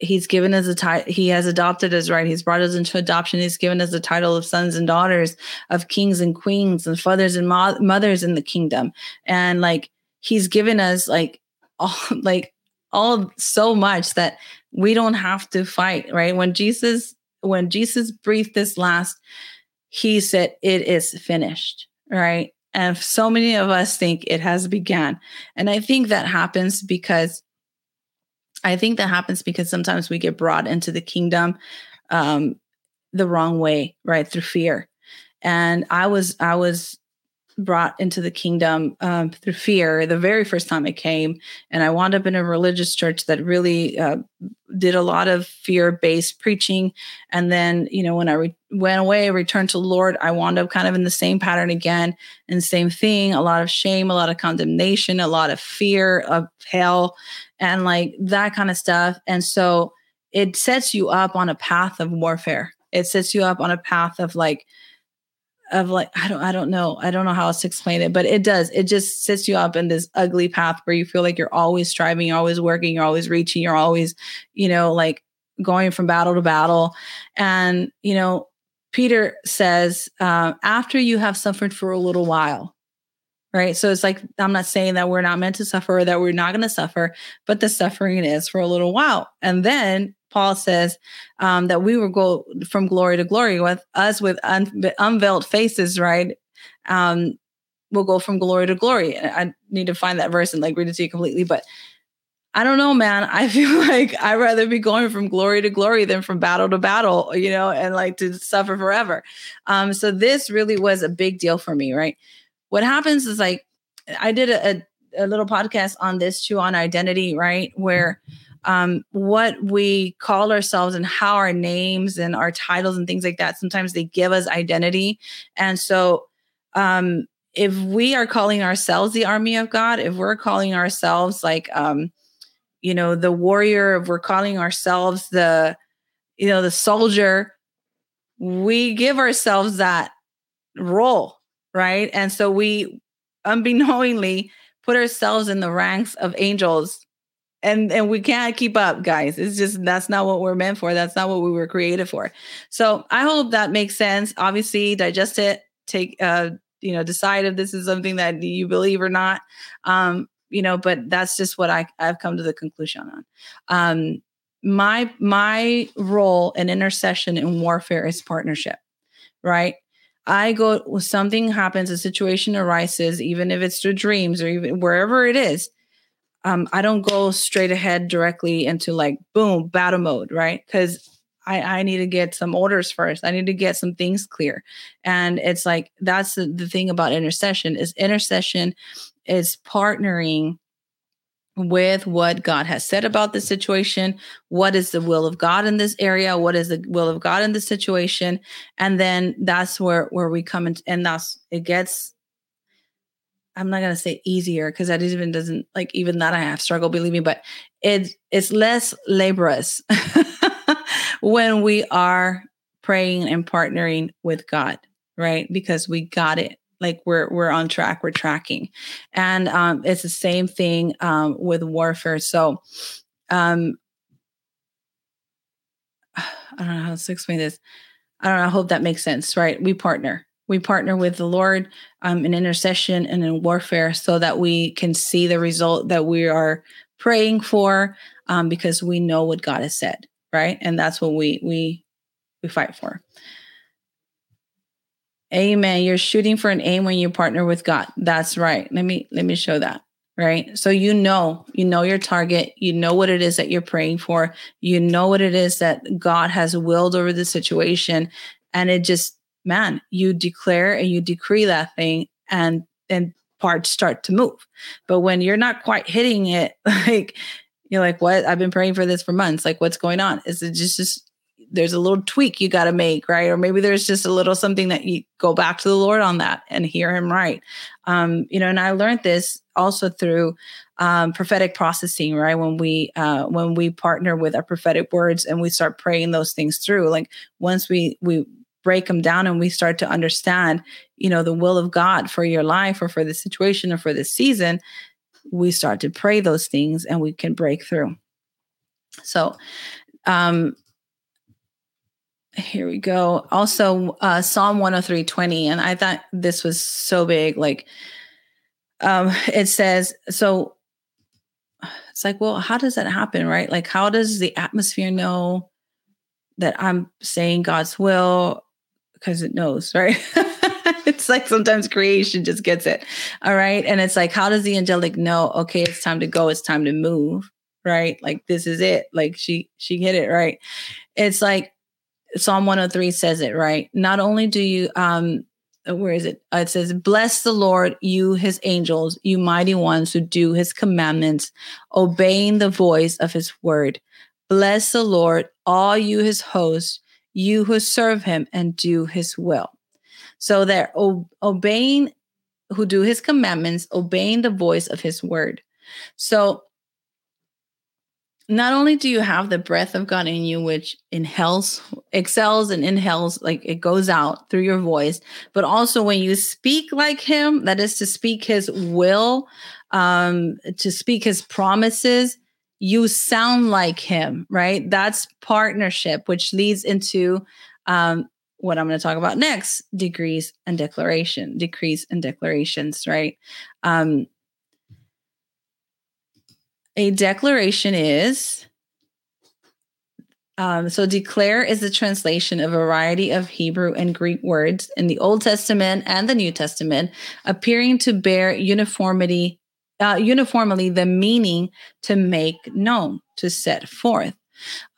he's given us a title he has adopted us right? He's brought us into adoption. He's given us the title of sons and daughters of kings and queens and fathers and mo- mothers in the kingdom. And like he's given us like all like all so much that we don't have to fight right? When jesus when jesus breathed this last he said it is finished right? And so many of us think it has begun. And i think that happens because I think that happens because sometimes we get brought into the kingdom um, the wrong way, right? Through fear. And I was, I was brought into the kingdom um, through fear the very first time it came. And I wound up in a religious church that really uh, did a lot of fear based preaching. And then, you know, when I re- went away, returned to the Lord, I wound up kind of in the same pattern again. And same thing a lot of shame, a lot of condemnation, a lot of fear of hell, and like that kind of stuff. And so it sets you up on a path of warfare. It sets you up on a path of like, of like I don't I don't know I don't know how else to explain it, but it does. It just sets you up in this ugly path where you feel like you're always striving, you're always working, you're always reaching, you're always you know like going from battle to battle, and you know Peter says uh, after you have suffered for a little while. Right. So it's like, I'm not saying that we're not meant to suffer or that we're not going to suffer, but the suffering is for a little while. And then Paul says um, that we will go from glory to glory with us with un- unveiled faces, right? Um, we'll go from glory to glory. I need to find that verse and like read it to you completely, but I don't know, man. I feel like I'd rather be going from glory to glory than from battle to battle, you know, and like to suffer forever. Um, so this really was a big deal for me, right? What happens is like I did a, a, little podcast on this too on identity, right? Where um, what we call ourselves and how our names and our titles and things like that sometimes they give us identity and so um, if we are calling ourselves the army of god if we're calling ourselves like um, you know the warrior if we're calling ourselves the you know the soldier we give ourselves that role right? And so we unbeknowingly put ourselves in the ranks of angels and and we can't keep up guys. It's just that's not what we're meant for. That's not what we were created for. So i hope that makes sense. Obviously digest it take uh you know decide if this is something that you believe or not. Um you know but that's just what i i've come to the conclusion on. Um my my role in intercession and warfare is partnership right I go something happens, a situation arises, even if it's through dreams or even wherever it is, um, I don't go straight ahead directly into like boom battle mode, right? Because I, I need to get some orders first. I need to get some things clear. And it's like that's the, the thing about intercession is intercession is partnering with what God has said about the situation. What is the will of God in this area? What is the will of God in the situation? And then that's where where we come in, and that's it gets I'm not gonna say easier because that even doesn't like even that I have struggle believing, but it's it's less laborious when we are praying and partnering with God, right? Because we got it. Like we're we're on track, we're tracking, and um, it's the same thing um, with warfare. So, um, I don't know how to explain this. I don't know. I hope that makes sense, right? We partner we partner with the Lord um, in intercession and in warfare so that we can see the result that we are praying for um, because we know what God has said, right? And that's what we we we fight for. Amen. You're shooting for an aim when you partner with God. That's right. Let me let me show that. Right. So you know, you know your target, you know what it is that you're praying for, you know what it is that God has willed over the situation. And it just man, you declare and you decree that thing and and parts start to move. But when you're not quite hitting it, like you're like, what? I've been praying for this for months. Like, what's going on? Is it just just there's a little tweak you got to make, right? Or maybe there's just a little something that you go back to the Lord on that and hear Him right. Um, you know, and I learned this also through um, prophetic processing, right? When we uh, when we partner with our prophetic words and we start praying those things through, like once we we break them down and we start to understand, you know, the will of God for your life or for the situation or for the season, we start to pray those things and we can break through. So, um, here we go. Also, uh, Psalm 103 20. And I thought this was so big. Like, um, it says, so it's like, well, how does that happen? Right? Like, how does the atmosphere know that I'm saying God's will? because it knows, right? it's like sometimes creation just gets it. All right. And it's like, how does the angelic know, okay, it's time to go, it's time to move, right? Like this is it. Like she she hit it, right? It's like Psalm 103 says it, right? Not only do you um uh, where is it? Uh, it says, Bless the Lord, you his angels, you mighty ones who do his commandments, obeying the voice of his word. Bless the Lord, all you his hosts, you who serve him and do his will. So they're o- obeying, who do his commandments, obeying the voice of his word. So not only do you have the breath of God in you, which inhales, excels and inhales, like it goes out through your voice, but also when you speak like Him, that is to speak His will, um, to speak His promises, you sound like Him, right? That's partnership, which leads into um, what I'm going to talk about next decrees and declaration, decrees and declarations, right? Um, a declaration is um, so declare is the translation of a variety of Hebrew and Greek words in the Old Testament and the New Testament, appearing to bear uniformity, uh, uniformly the meaning to make known, to set forth.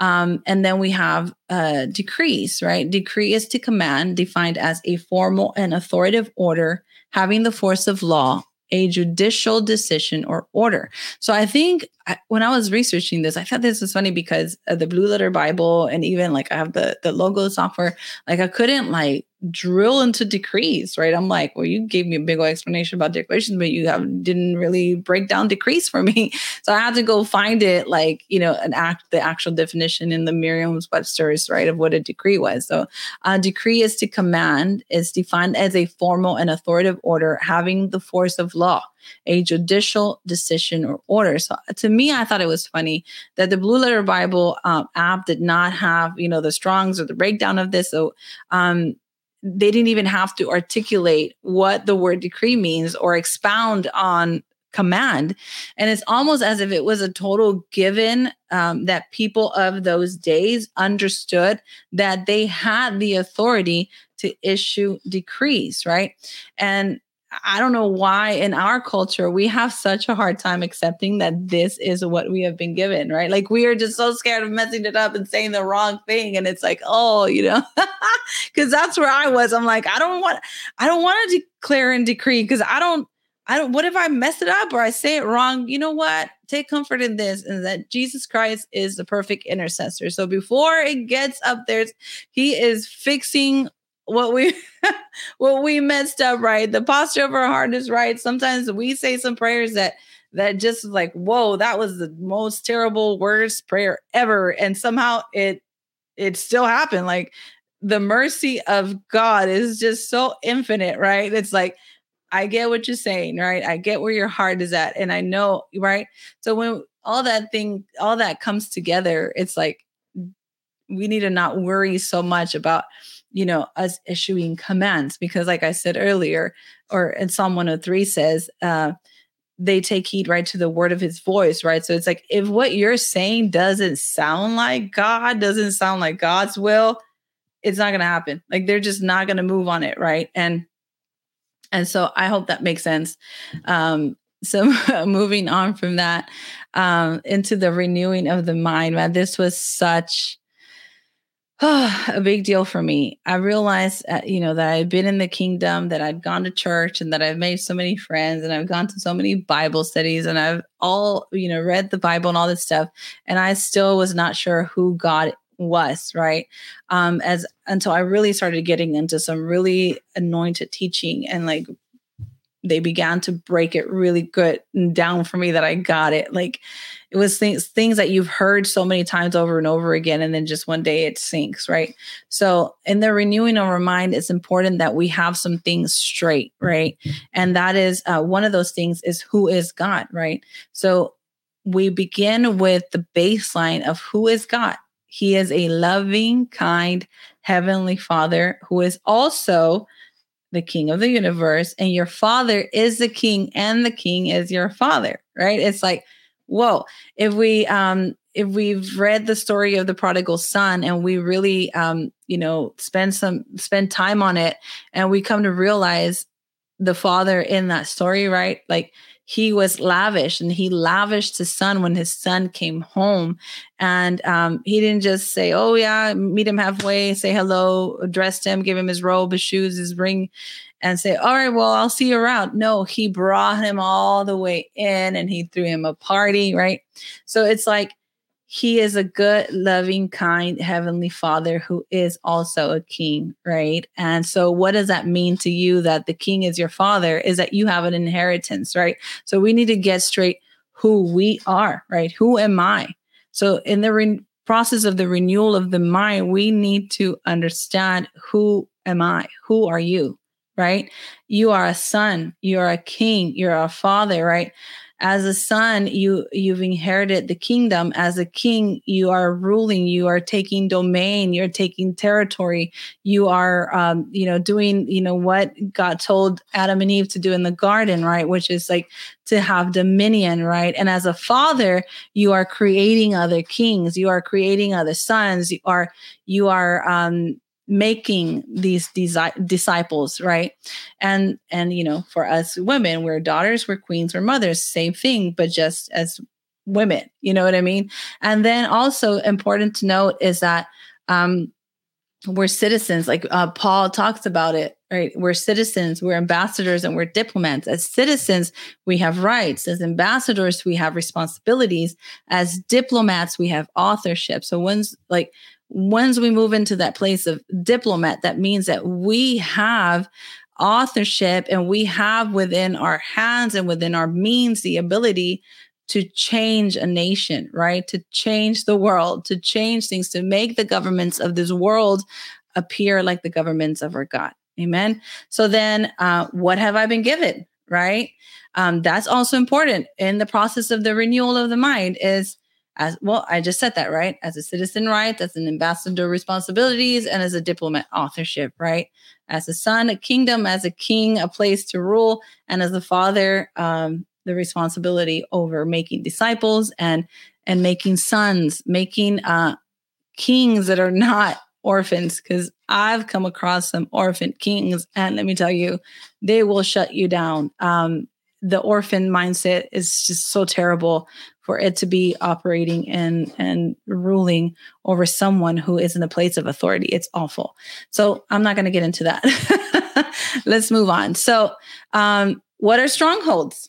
Um, and then we have uh, decrees, right? Decree is to command, defined as a formal and authoritative order having the force of law a judicial decision or order. So I think I, when I was researching this, I thought this was funny because the Blue Letter Bible and even like I have the the Logos software, like I couldn't like drill into decrees, right? I'm like, well, you gave me a big old explanation about declarations, but you have didn't really break down decrees for me. So I had to go find it, like you know, an act the actual definition in the Merriam-Webster's, right, of what a decree was. So a decree is to command, is defined as a formal and authoritative order having the force of law a judicial decision or order. So to me, I thought it was funny that the Blue Letter Bible um, app did not have, you know, the Strongs or the breakdown of this. So um, they didn't even have to articulate what the word decree means or expound on command. And it's almost as if it was a total given um, that people of those days understood that they had the authority to issue decrees, right? And I don't know why in our culture we have such a hard time accepting that this is what we have been given, right? Like we are just so scared of messing it up and saying the wrong thing. And it's like, oh, you know, because that's where I was. I'm like, I don't want, I don't want to declare and decree because I don't, I don't, what if I mess it up or I say it wrong? You know what? Take comfort in this and that Jesus Christ is the perfect intercessor. So before it gets up there, he is fixing what we what we messed up right? The posture of our heart is right. Sometimes we say some prayers that that just like whoa that was the most terrible worst prayer ever. And somehow it it still happened. Like the mercy of god is just so infinite right? It's like i get what you're saying right? I get where your heart is at and i know right? So when all that thing all that comes together it's like we need to not worry so much about you know, us issuing commands because, like I said earlier, or in Psalm 103 says, uh, they take heed right to the word of his voice, right? So it's like if what you're saying doesn't sound like God, doesn't sound like God's will, it's not going to happen. Like they're just not going to move on it, right? And and so I hope that makes sense. Um, so moving on from that um, into the renewing of the mind, man, this was such a big deal for me. I realized, uh, you know, that I had been in the kingdom, that I'd gone to church, and that I've made so many friends, and I've gone to so many Bible studies, and I've all, you know, read the Bible and all this stuff, and I still was not sure who God was, right? Um, as until I really started getting into some really anointed teaching and like they began to break it really good and down for me that I got it. Like it was things things that you've heard so many times over and over again, and then just one day it sinks, right? So in the renewing of our mind, it's important that we have some things straight, right? And that is uh, one of those things is who is God, right? So we begin with the baseline of who is God. He is a loving, kind, heavenly Father who is also the king of the universe, and your father is the king, and the king is your father, right? It's like, whoa. If we um if we've read the story of the prodigal son and we really um, you know, spend some spend time on it and we come to realize the father in that story, right? Like he was lavish and he lavished his son when his son came home. And um, he didn't just say, Oh, yeah, meet him halfway, say hello, dressed him, give him his robe, his shoes, his ring, and say, All right, well, I'll see you around. No, he brought him all the way in and he threw him a party, right? So it's like, he is a good, loving, kind heavenly father who is also a king, right? And so, what does that mean to you that the king is your father? Is that you have an inheritance, right? So, we need to get straight who we are, right? Who am I? So, in the re- process of the renewal of the mind, we need to understand who am I? Who are you? Right? You are a son, you are a king, you're a father, right? As a son you you've inherited the kingdom. As a king you are ruling you are taking domain you're taking territory. You are um, you know doing you know what god told adam and eve to do in the garden right? Which is like to have dominion right? And as a father you are creating other kings you are creating other sons you are you are um making these disciples right? And and you know for us women we're daughters we're queens we're mothers same thing but just as women you know what i mean? And then also important to note is that um we're citizens like uh, paul talks about it right? We're citizens we're ambassadors and we're diplomats. As citizens we have rights. As ambassadors we have responsibilities. As diplomats we have authorship. So once like once we move into that place of diplomat, that means that we have authorship and we have within our hands and within our means the ability to change a nation, right? To change the world, to change things, to make the governments of this world appear like the governments of our God. Amen. So then, uh, what have I been given, right? Um, that's also important in the process of the renewal of the mind is as well i just said that right? As a citizen right as an ambassador responsibilities and as a diplomat authorship right? As a son a kingdom as a king a place to rule and as a father um, the responsibility over making disciples and and making sons making uh, kings that are not orphans because i've come across some orphan kings and let me tell you they will shut you down. Um, the orphan mindset is just so terrible for it to be operating and and ruling over someone who is in a place of authority. It's awful. So i'm not going to get into that. Let's move on. So um what are strongholds?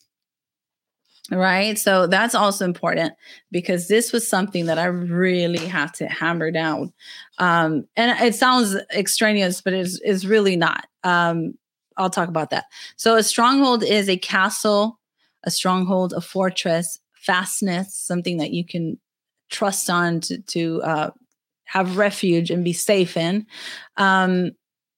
Right? So that's also important because this was something that i really have to hammer down. Um and it sounds extraneous but it's, it's really not. Um I'll talk about that. So a stronghold is a castle, a stronghold, a fortress, fastness, something that you can trust on to, to uh, have refuge and be safe in. Um,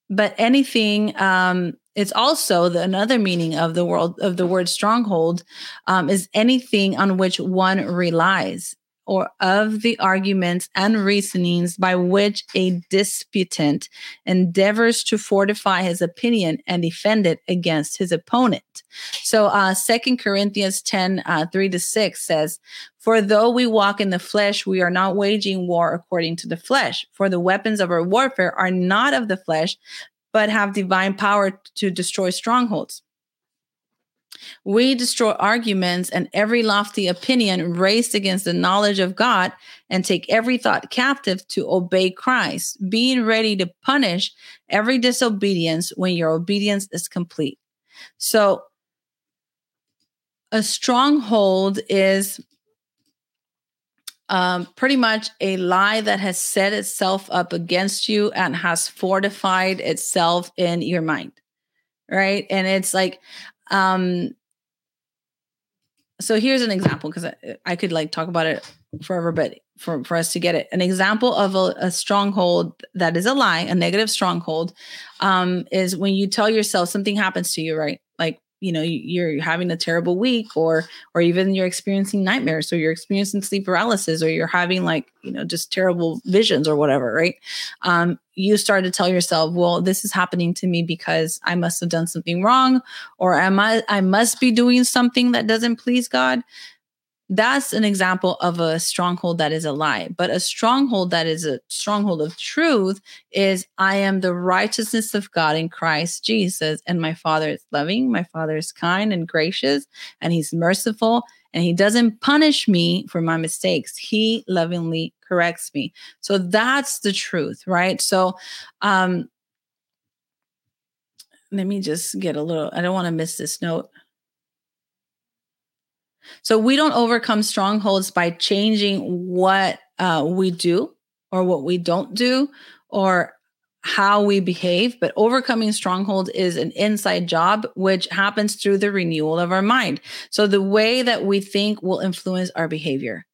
but anything, um, it's also the another meaning of the world of the word stronghold um, is anything on which one relies or of the arguments and reasonings by which a disputant endeavors to fortify his opinion and defend it against his opponent. So, uh, 2 Corinthians 10 uh, 3 to 6 says, For though we walk in the flesh, we are not waging war according to the flesh. For the weapons of our warfare are not of the flesh, but have divine power to destroy strongholds. We destroy arguments and every lofty opinion raised against the knowledge of God and take every thought captive to obey Christ, being ready to punish every disobedience when your obedience is complete. So, a stronghold is um, pretty much a lie that has set itself up against you and has fortified itself in your mind right and it's like um, so here's an example because I, I, could like talk about it forever, but for, for us to get it, an example of a, a stronghold that is a lie, a negative stronghold, um, is when you tell yourself something happens to you, right? You know you're having a terrible week or or even you're experiencing nightmares or you're experiencing sleep paralysis or you're having like you know just terrible visions or whatever right? Um you start to tell yourself well this is happening to me because i must have done something wrong or am i i must be doing something that doesn't please god that's an example of a stronghold that is a lie. But a stronghold that is a stronghold of truth is I am the righteousness of God in Christ Jesus. And my Father is loving, my Father is kind and gracious, and He's merciful, and He doesn't punish me for my mistakes. He lovingly corrects me. So that's the truth, right? So, um, let me just get a little, I don't want to miss this note. So we don't overcome strongholds by changing what uh, we do or what we don't do or how we behave, but overcoming strongholds is an inside job, which happens through the renewal of our mind. So the way that we think will influence our behavior.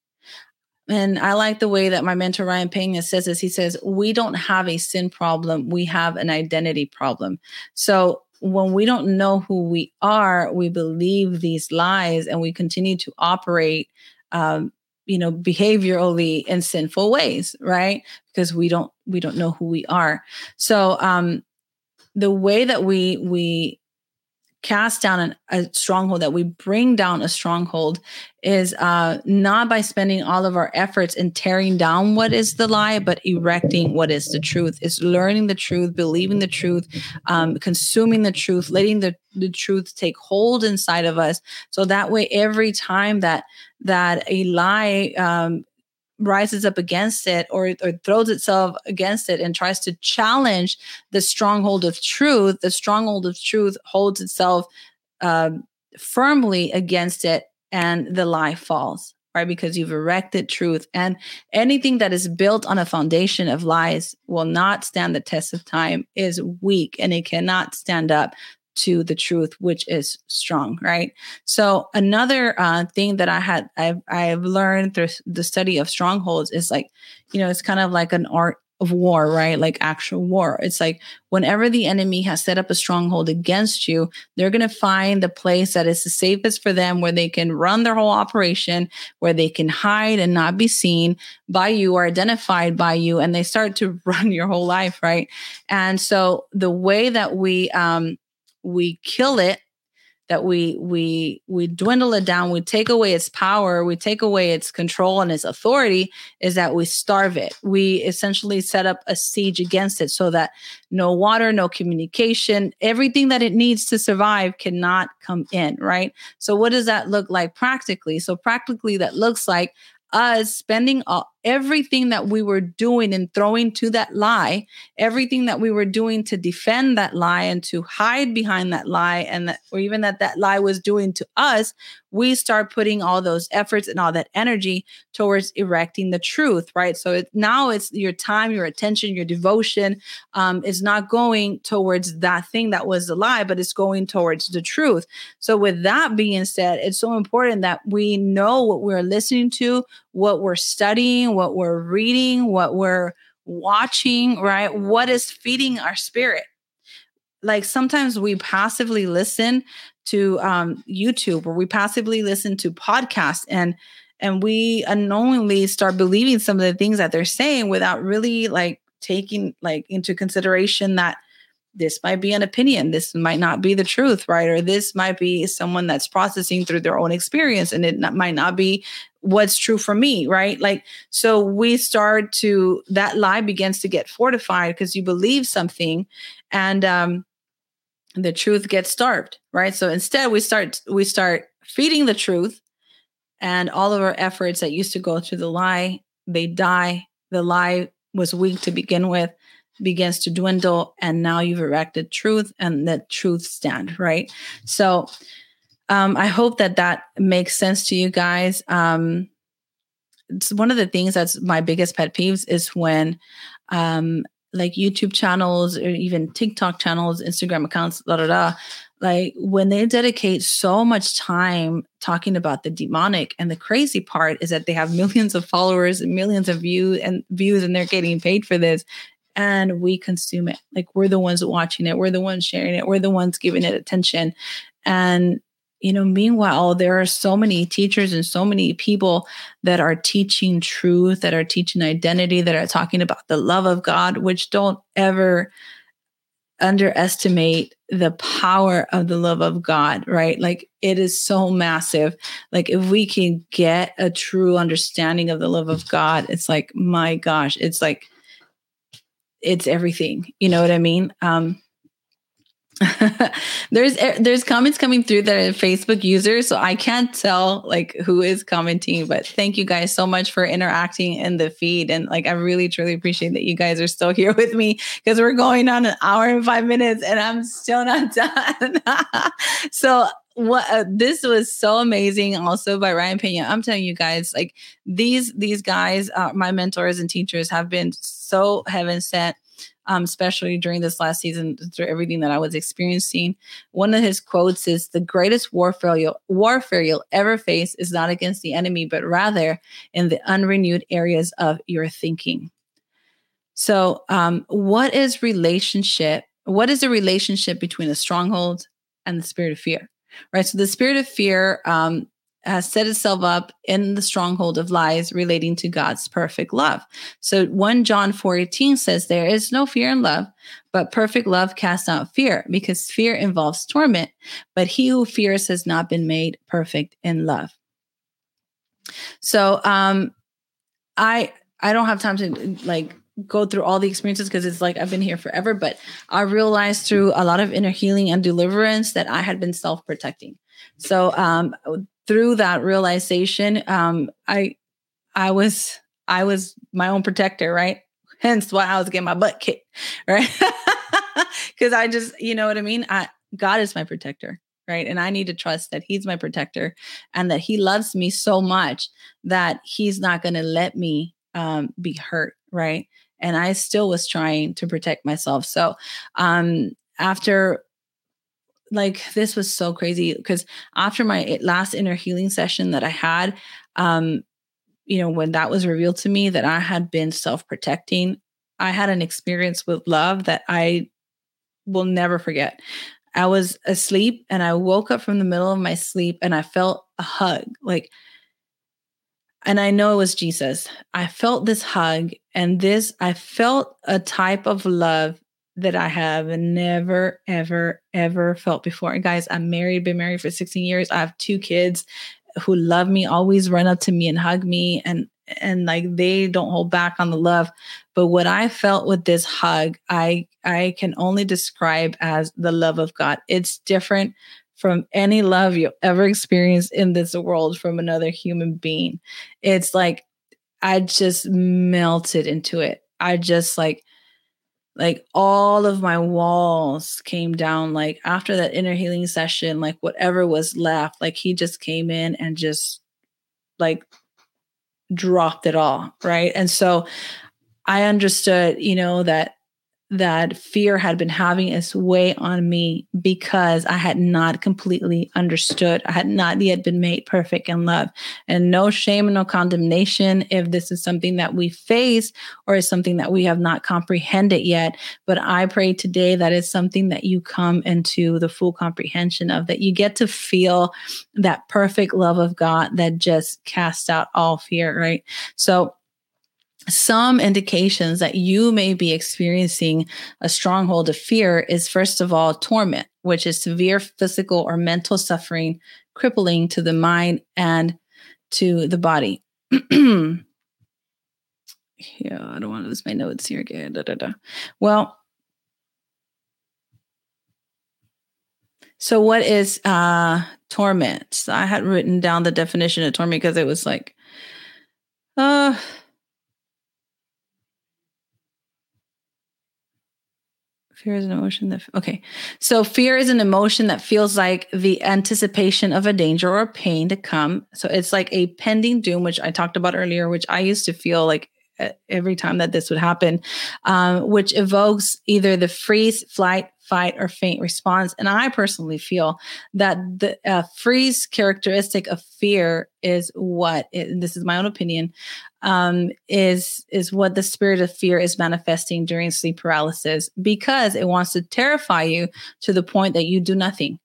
And I like the way that my mentor Ryan Pena says this. He says, We don't have a sin problem, we have an identity problem. So when we don't know who we are, we believe these lies and we continue to operate um, you know behaviorally in sinful ways right? Because we don't we don't know who we are. So um the way that we we cast down an, a stronghold that we bring down a stronghold is uh not by spending all of our efforts in tearing down what is the lie but erecting what is the truth. Is learning the truth believing the truth um, consuming the truth letting the, the truth take hold inside of us. So that way every time that that a lie um, rises up against it or, or throws itself against it and tries to challenge the stronghold of truth, the stronghold of truth holds itself uh, firmly against it and the lie falls, right? Because you've erected truth. And anything that is built on a foundation of lies will not stand the test of time, is weak, and it cannot stand up to the truth which is strong right? So another uh, thing that i had I've, I've learned through the study of strongholds is like you know it's kind of like an art of war right? Like actual war. It's like whenever the enemy has set up a stronghold against you they're going to find the place that is the safest for them where they can run their whole operation where they can hide and not be seen by you or identified by you and they start to run your whole life right? And so the way that we um we kill it that we we we dwindle it down we take away its power we take away its control and its authority is that we starve it. We essentially set up a siege against it so that no water no communication everything that it needs to survive cannot come in right? So what does that look like practically? So practically that looks like us spending all, everything that we were doing and throwing to that lie, everything that we were doing to defend that lie and to hide behind that lie, and that, or even that that lie was doing to us, we start putting all those efforts and all that energy towards erecting the truth, right? So it, now it's your time, your attention, your devotion um, is not going towards that thing that was the lie, but it's going towards the truth. So with that being said, it's so important that we know what we're listening to, what we're studying, what we're reading, what we're watching, right? What is feeding our spirit? Like sometimes we passively listen to um, YouTube or we passively listen to podcasts and and we unknowingly start believing some of the things that they're saying without really like taking like into consideration that this might be an opinion this might not be the truth right or this might be someone that's processing through their own experience and it not, might not be what's true for me right? Like so we start to that lie begins to get fortified because you believe something and um the truth gets starved right? So instead we start we start feeding the truth and all of our efforts that used to go to the lie they die. The lie was weak to begin with begins to dwindle and now you've erected truth and that truth stand right? So um, i hope that that makes sense to you guys um, it's one of the things that's my biggest pet peeves is when um, like youtube channels or even tiktok channels instagram accounts da da da like when they dedicate so much time talking about the demonic and the crazy part is that they have millions of followers and millions of views and views and they're getting paid for this and we consume it. Like we're the ones watching it, we're the ones sharing it, we're the ones giving it attention. And, you know, meanwhile, there are so many teachers and so many people that are teaching truth, that are teaching identity, that are talking about the love of God, which don't ever underestimate the power of the love of God, right? Like it is so massive. Like if we can get a true understanding of the love of God, it's like, my gosh, it's like it's everything. You know what I mean? Um, there's eh, there's comments coming through that are Facebook users, so I can't tell like who is commenting. But thank you guys so much for interacting in the feed, and like I really truly appreciate that you guys are still here with me because we're going on an hour and five minutes, and I'm still not done. so what uh, this was so amazing also by ryan pena i'm telling you guys like these these guys uh, my mentors and teachers have been so heaven sent um, especially during this last season through everything that i was experiencing one of his quotes is the greatest warfare you'll, warfare you'll ever face is not against the enemy but rather in the unrenewed areas of your thinking so um, what is relationship what is the relationship between a stronghold and the spirit of fear right? So the spirit of fear um, has set itself up in the stronghold of lies relating to God's perfect love. So 1 John 4:18 says there is no fear in love, but perfect love casts out fear because fear involves torment, but he who fears has not been made perfect in love. So um I I don't have time to like go through all the experiences because it's like I've been here forever. But I realized through a lot of inner healing and deliverance that I had been self protecting. So um, through that realization, um, I I was I was my own protector, right? Hence why I was getting my butt kicked, right? Because I just, you know what I mean. I God is my protector, right? And I need to trust that He's my protector and that He loves me so much that He's not going to let me um, be hurt, right? and I still was trying to protect myself. So, um, after like this was so crazy because after my last inner healing session that I had, um, you know, when that was revealed to me that I had been self protecting, I had an experience with love that I will never forget. I was asleep and I woke up from the middle of my sleep and I felt a hug. Like and I know it was Jesus. I felt this hug and this, I felt a type of love that I have never, ever, ever felt before. And guys, I'm married, been married for 16 years. I have two kids who love me, always run up to me and hug me and and like they don't hold back on the love. But what I felt with this hug, I I can only describe as the love of God. It's different from any love you ever experienced in this world from another human being. It's like I just melted into it. I just like like all of my walls came down like after that inner healing session like whatever was left like he just came in and just like dropped it all right? And so i understood you know that that fear had been having its way on me because I had not completely understood. I had not yet been made perfect in love. And no shame and no condemnation if this is something that we face or is something that we have not comprehended yet. But I pray today that is something that you come into the full comprehension of, that you get to feel that perfect love of God that just casts out all fear, right? So, some indications that you may be experiencing a stronghold of fear is first of all torment, which is severe physical or mental suffering, crippling to the mind and to the body. yeah, I don't want to lose my notes here again. Da, da, da. Well, so what is uh torment? I had written down the definition of torment because it was like, uh Fear is an emotion that, okay. So fear is an emotion that feels like the anticipation of a danger or pain to come. So it's like a pending doom, which I talked about earlier, which I used to feel like every time that this would happen, um, which evokes either the freeze, flight, fight, or faint response. And I personally feel that the uh, freeze characteristic of fear is what, it, this is my own opinion, um, is is what the spirit of fear is manifesting during sleep paralysis because it wants to terrify you to the point that you do nothing.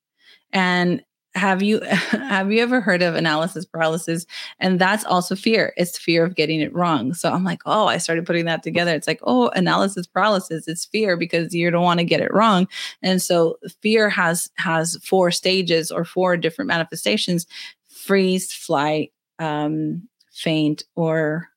And have you have you ever heard of analysis paralysis? And that's also fear. It's fear of getting it wrong. So i'm like oh i started putting that together. It's like oh analysis paralysis it's fear because you don't want to get it wrong. And so fear has has four stages or four different manifestations freeze flight um faint or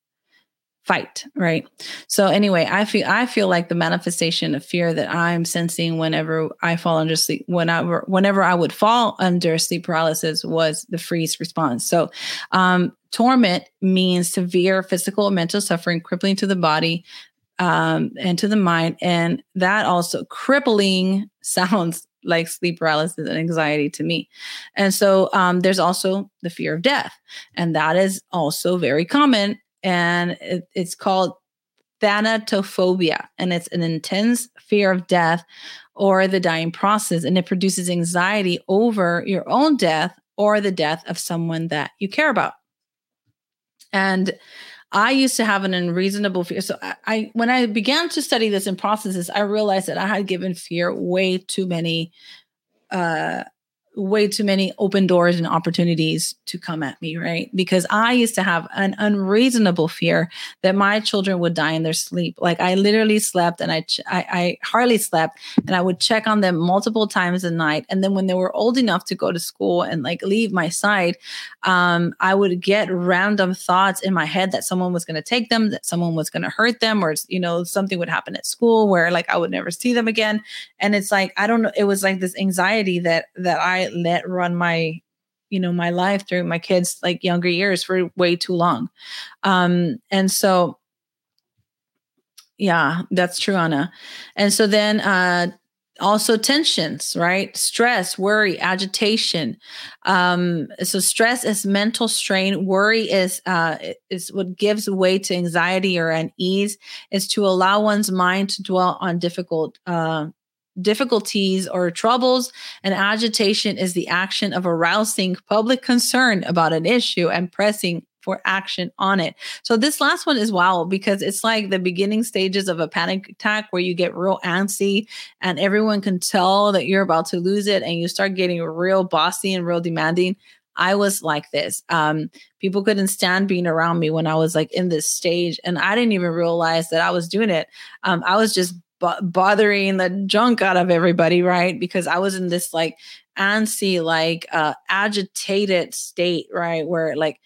fight right so anyway i feel i feel like the manifestation of fear that i'm sensing whenever i fall under sleep whenever whenever i would fall under sleep paralysis was the freeze response so um, torment means severe physical mental suffering crippling to the body um, and to the mind and that also crippling sounds like sleep paralysis and anxiety to me. And so um, there's also the fear of death, and that is also very common. And it, it's called thanatophobia, and it's an intense fear of death or the dying process, and it produces anxiety over your own death or the death of someone that you care about. And I used to have an unreasonable fear. So I, I, when I began to study this in processes, I realized that I had given fear way too many uh way too many open doors and opportunities to come at me, right? Because I used to have an unreasonable fear that my children would die in their sleep. Like I literally slept and I, ch- I, I hardly slept and I would check on them multiple times a night. And then when they were old enough to go to school and like leave my side, um, I would get random thoughts in my head that someone was going to take them, that someone was going to hurt them, or, you know, something would happen at school where like I would never see them again. And it's like, I don't know, it was like this anxiety that, that I let run my you know my life through my kids like younger years for way too long. Um and so yeah that's true anna. And so then uh also tensions right? Stress worry agitation. Um so stress is mental strain. Worry is uh is what gives way to anxiety or unease. Is to allow one's mind to dwell on difficult uh difficulties or troubles, and agitation is the action of arousing public concern about an issue and pressing for action on it. So this last one is wow because it's like the beginning stages of a panic attack where you get real antsy and everyone can tell that you're about to lose it and you start getting real bossy and real demanding. I was like this. Um, people couldn't stand being around me when I was like in this stage, and I didn't even realize that I was doing it. Um, I was just bothering the junk out of everybody, right? Because I was in this like antsy, like uh, agitated state, right? Where like,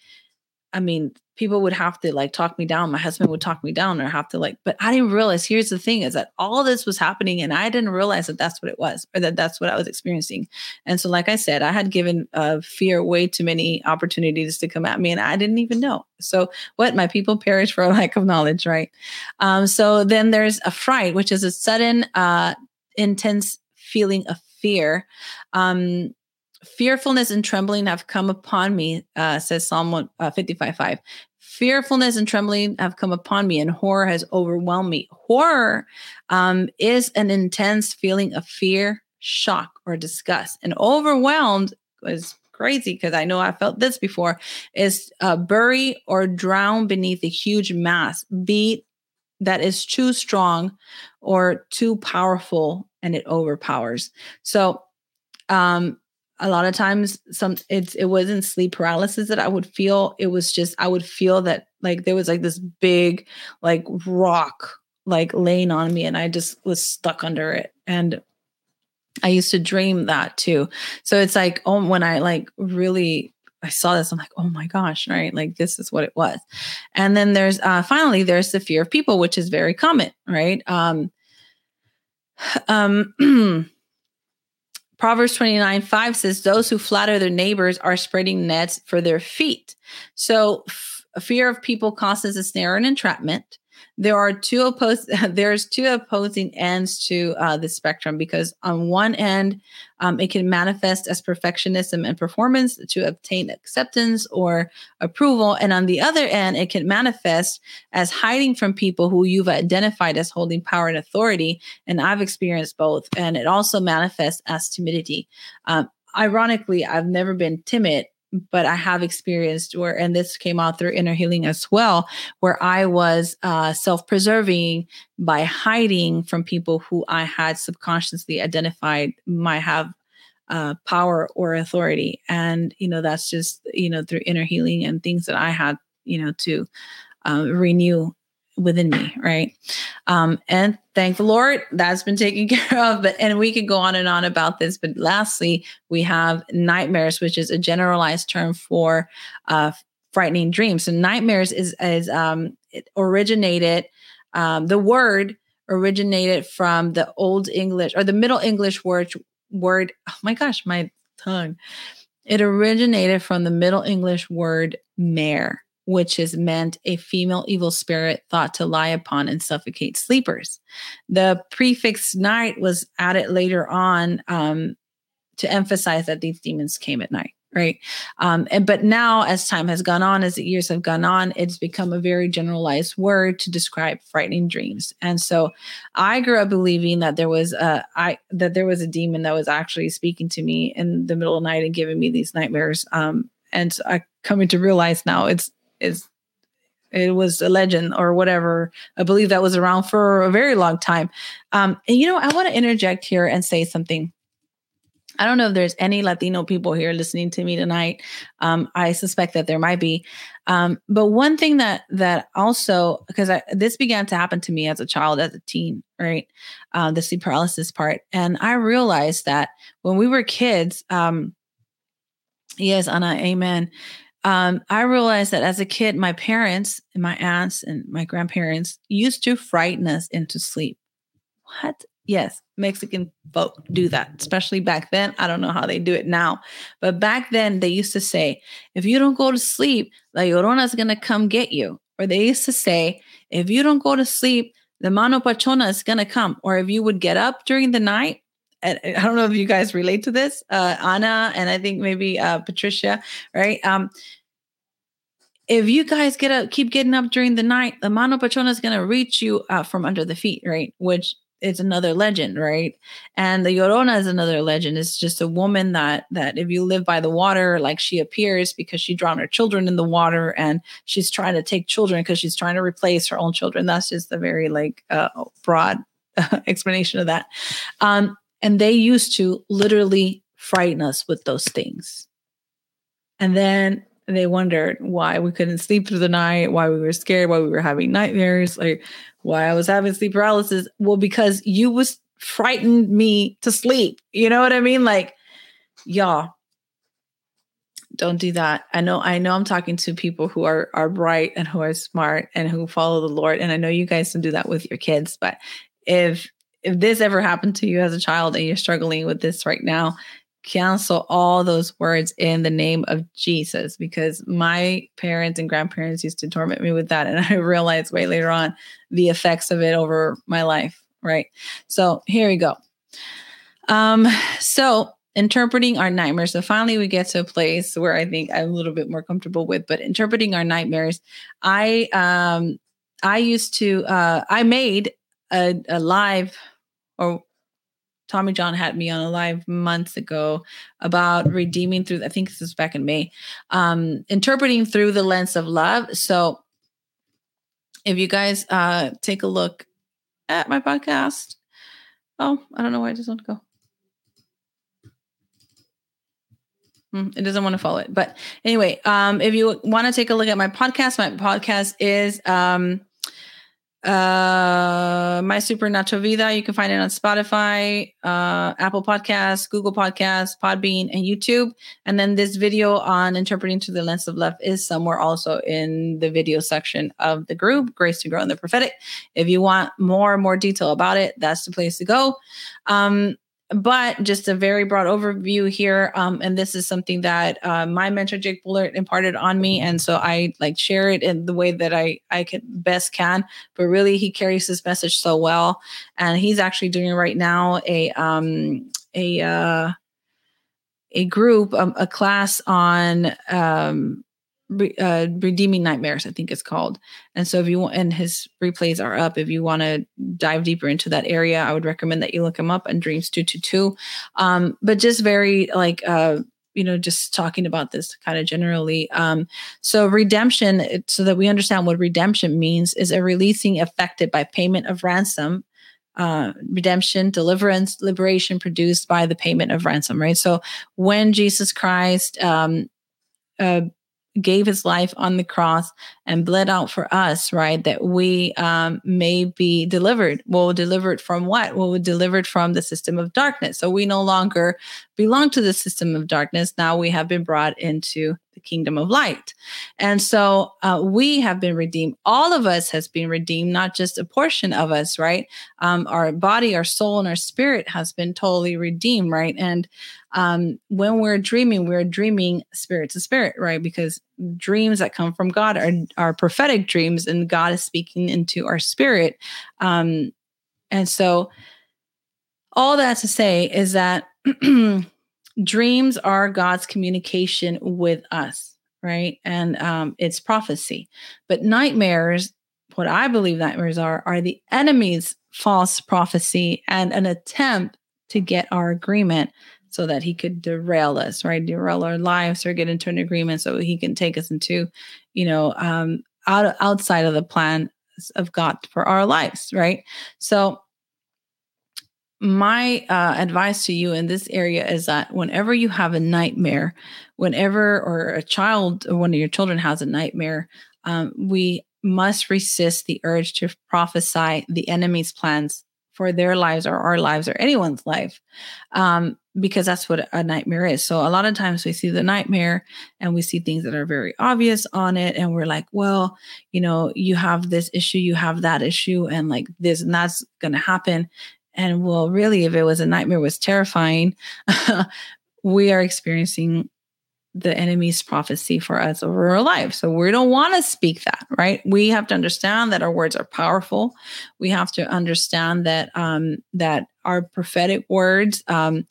I mean, people would have to like talk me down. My husband would talk me down or have to like, but I didn't realize here's the thing is that all this was happening and I didn't realize that that's what it was or that that's what I was experiencing. And so, like I said, I had given uh, fear way too many opportunities to come at me and I didn't even know. So, what my people perish for a lack of knowledge, right? Um, so, then there's a fright, which is a sudden, uh, intense feeling of fear. Um, fearfulness and trembling have come upon me, uh, says Psalm uh, 55 5. Fearfulness and trembling have come upon me, and horror has overwhelmed me. Horror um, is an intense feeling of fear, shock, or disgust. And overwhelmed is crazy because I know I felt this before is uh, bury or drown beneath a huge mass, beat that is too strong or too powerful and it overpowers. So, um, a lot of times some it's it wasn't sleep paralysis that I would feel. It was just I would feel that like there was like this big like rock like laying on me and I just was stuck under it. And I used to dream that too. So it's like oh when I like really I saw this, I'm like, oh my gosh, right? Like this is what it was. And then there's uh finally there's the fear of people, which is very common, right? Um um Proverbs 29 5 says, Those who flatter their neighbors are spreading nets for their feet. So, f- fear of people causes a snare and entrapment there are two opposed there's two opposing ends to uh, the spectrum because on one end um, it can manifest as perfectionism and performance to obtain acceptance or approval. And on the other end it can manifest as hiding from people who you've identified as holding power and authority. And i've experienced both. And it also manifests as timidity. Um, ironically i've never been timid but I have experienced where, and this came out through inner healing as well, where I was uh, self preserving by hiding from people who I had subconsciously identified might have uh, power or authority. And, you know, that's just, you know, through inner healing and things that I had, you know, to uh, renew within me, right? Um, and thank the Lord, that's been taken care of. But and we could go on and on about this. But lastly, we have nightmares, which is a generalized term for uh, frightening dreams. So nightmares is is um, originated. Um, the word originated from the Old English or the Middle English word word. Oh my gosh, my tongue. It originated from the Middle English word mare which is meant a female evil spirit thought to lie upon and suffocate sleepers. The prefix night was added later on um, to emphasize that these demons came at night right? Um, and but now as time has gone on as the years have gone on it's become a very generalized word to describe frightening dreams. And so i grew up believing that there was a i that there was a demon that was actually speaking to me in the middle of the night and giving me these nightmares. Um, and i coming to realize now it's it's it was a legend or whatever. I believe that was around for a very long time. Um, and you know, I want to interject here and say something. I don't know if there's any Latino people here listening to me tonight. Um, I suspect that there might be. Um, but one thing that that also because this began to happen to me as a child, as a teen, right? Uh, the sleep paralysis part, and I realized that when we were kids, um, yes, Anna, amen. Um, I realized that as a kid, my parents and my aunts and my grandparents used to frighten us into sleep. What? Yes, Mexican folk do that, especially back then. I don't know how they do it now, but back then they used to say, if you don't go to sleep, La Llorona is going to come get you. Or they used to say, if you don't go to sleep, the Mano Pachona is going to come. Or if you would get up during the night, and I don't know if you guys relate to this, uh, Anna, and I think maybe uh, Patricia, right? Um, if you guys get up, keep getting up during the night, the Mano Pachona is going to reach you uh, from under the feet, right? Which is another legend, right? And the Llorona is another legend. It's just a woman that that if you live by the water, like she appears because she drowned her children in the water, and she's trying to take children because she's trying to replace her own children. That's just a very like uh, broad explanation of that. Um, and they used to literally frighten us with those things. And then they wondered why we couldn't sleep through the night, why we were scared, why we were having nightmares, like why I was having sleep paralysis. Well, because you was frightened me to sleep. You know what I mean? Like, y'all, don't do that. I know, I know I'm talking to people who are are bright and who are smart and who follow the Lord. And I know you guys don't do that with your kids, but if if this ever happened to you as a child and you're struggling with this right now, cancel all those words in the name of Jesus because my parents and grandparents used to torment me with that. And I realized way later on the effects of it over my life. Right. So here we go. Um, so interpreting our nightmares. So finally we get to a place where I think I'm a little bit more comfortable with, but interpreting our nightmares. I um I used to uh I made a, a live or Tommy John had me on a live months ago about redeeming through, I think this was back in May, um, interpreting through the lens of love. So if you guys uh, take a look at my podcast, oh, I don't know where I just want to go. Hmm, it doesn't want to follow it. But anyway, um, if you want to take a look at my podcast, my podcast is um, uh my supernatural vida you can find it on spotify uh apple podcasts google podcasts podbean and youtube. And then this video on interpreting through the lens of love is somewhere also in the video section of the group grace to grow in the prophetic. If you want more and more detail about it that's the place to go. Um but just a very broad overview here um, and this is something that uh, my mentor jake bullard imparted on me and so i like share it in the way that i i can best can. But really he carries his message so well and he's actually doing right now a um a uh a group um, a class on um uh, redeeming nightmares i think it's called and so if you want and his replays are up if you want to dive deeper into that area i would recommend that you look him up and dreams 222 um but just very like uh you know just talking about this kind of generally um so redemption so that we understand what redemption means is a releasing effected by payment of ransom uh, redemption, deliverance, liberation produced by the payment of ransom, right? So when Jesus Christ um, uh, gave his life on the cross and bled out for us, right? That we um, may be delivered. Well, delivered from what? Well, we're delivered from the system of darkness. So we no longer belong to the system of darkness. Now we have been brought into the kingdom of light. And so uh, we have been redeemed. All of us has been redeemed, not just a portion of us, right? Um, our body, our soul, and our spirit has been totally redeemed, right? And um, when we're dreaming, we're dreaming spirit to spirit, right? Because dreams that come from God are, are prophetic dreams, and God is speaking into our spirit. Um, and so, all that to say is that dreams are God's communication with us, right? And um, it's prophecy. But nightmares, what I believe nightmares are, are the enemy's false prophecy and an attempt to get our agreement so that he could derail us, right? Derail our lives or get into an agreement so he can take us into, you know, um, out outside of the plan of God for our lives, right? So my uh, advice to you in this area is that whenever you have a nightmare, whenever or a child or one of your children has a nightmare, um, we must resist the urge to prophesy the enemy's plans for their lives or our lives or anyone's life um, because that's what a nightmare is. So a lot of times we see the nightmare and we see things that are very obvious on it and we're like well you know you have this issue you have that issue and like this and that's going to happen and well, really, if it was a nightmare, was terrifying. we are experiencing the enemy's prophecy for us over our life. So we don't want to speak that, right? We have to understand that our words are powerful. We have to understand that um, that our prophetic words um,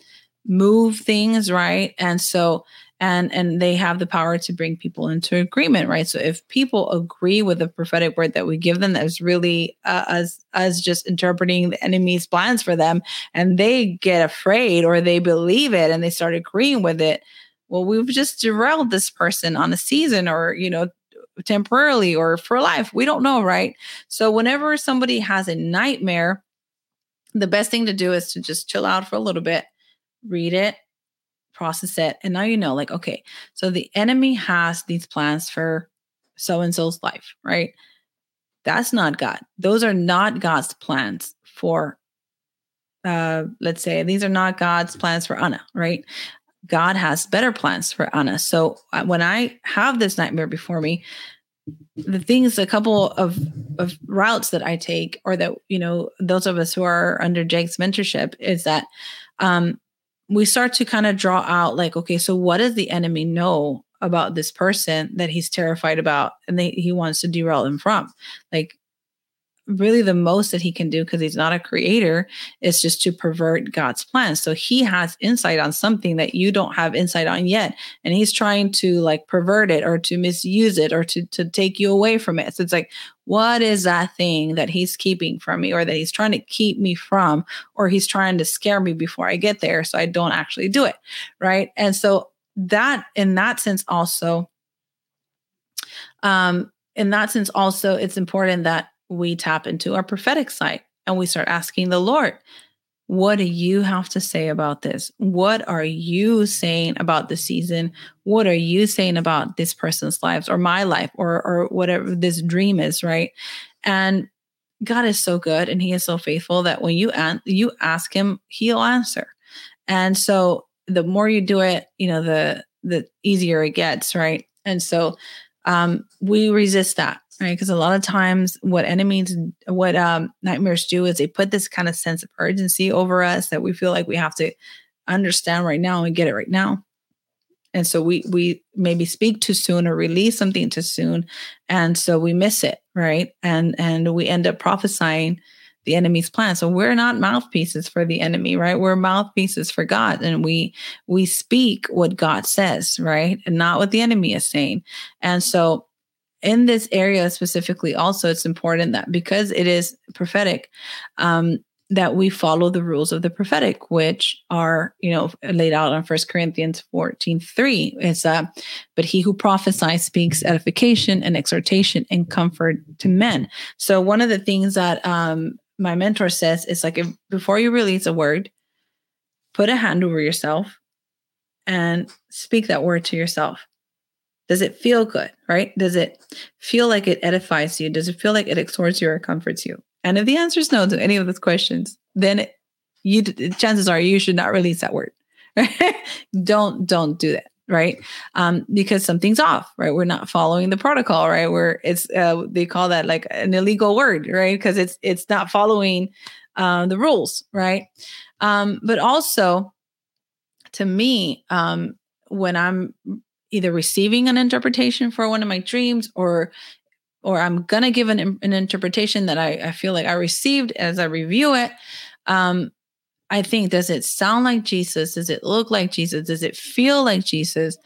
move things, right? And so and and they have the power to bring people into agreement right? So if people agree with the prophetic word that we give them that's really uh, as as just interpreting the enemy's plans for them and they get afraid or they believe it and they start agreeing with it well we've just derailed this person on a season or you know temporarily or for life. We don't know right? So whenever somebody has a nightmare the best thing to do is to just chill out for a little bit read it process it. And now you know, like, okay, so the enemy has these plans for so and so's life, right? That's not God. Those are not God's plans for, uh, let's say, these are not God's plans for Anna, right? God has better plans for Anna. So uh, when I have this nightmare before me, the things, a couple of, of routes that I take, or that, you know, those of us who are under Jake's mentorship, is that um, we start to kind of draw out like okay so what does the enemy know about this person that he's terrified about and they, he wants to derail them from? Like really the most that he can do because he's not a creator is just to pervert God's plan. So he has insight on something that you don't have insight on yet. And he's trying to like pervert it or to misuse it or to, to take you away from it. So it's like, what is that thing that he's keeping from me or that he's trying to keep me from or he's trying to scare me before I get there so I don't actually do it. Right. And so that in that sense also um in that sense also it's important that we tap into our prophetic side and we start asking the Lord, what do you have to say about this? What are you saying about the season? What are you saying about this person's lives or my life or or whatever this dream is, right? And God is so good and he is so faithful that when you an- you ask him, he'll answer. And so the more you do it, you know, the the easier it gets, right? And so um we resist that right? Because a lot of times, what enemies, what um, nightmares do is they put this kind of sense of urgency over us that we feel like we have to understand right now and get it right now. And so we we maybe speak too soon or release something too soon, and so we miss it, right? And and we end up prophesying the enemy's plan. So we're not mouthpieces for the enemy, right? We're mouthpieces for God, and we we speak what God says, right, and not what the enemy is saying. And so in this area specifically also it's important that because it is prophetic um, that we follow the rules of the prophetic which are you know laid out on First corinthians 14 3 it's uh but he who prophesies speaks edification and exhortation and comfort to men. So one of the things that um my mentor says is like if, before you release a word put a hand over yourself and speak that word to yourself does it feel good, right? Does it feel like it edifies you? Does it feel like it exhorts you or comforts you? And if the answer is no to any of those questions, then you chances are you should not release that word. don't don't do that, right? Um, because something's off, right? We're not following the protocol, right? We're it's uh, they call that like an illegal word, right? Because it's it's not following uh, the rules, right? Um, but also, to me, um, when I'm either receiving an interpretation for one of my dreams or or I'm gonna give an, an interpretation that I, I feel like I received as I review it, um, I think, does it sound like Jesus? Does it look like Jesus? Does it feel like Jesus?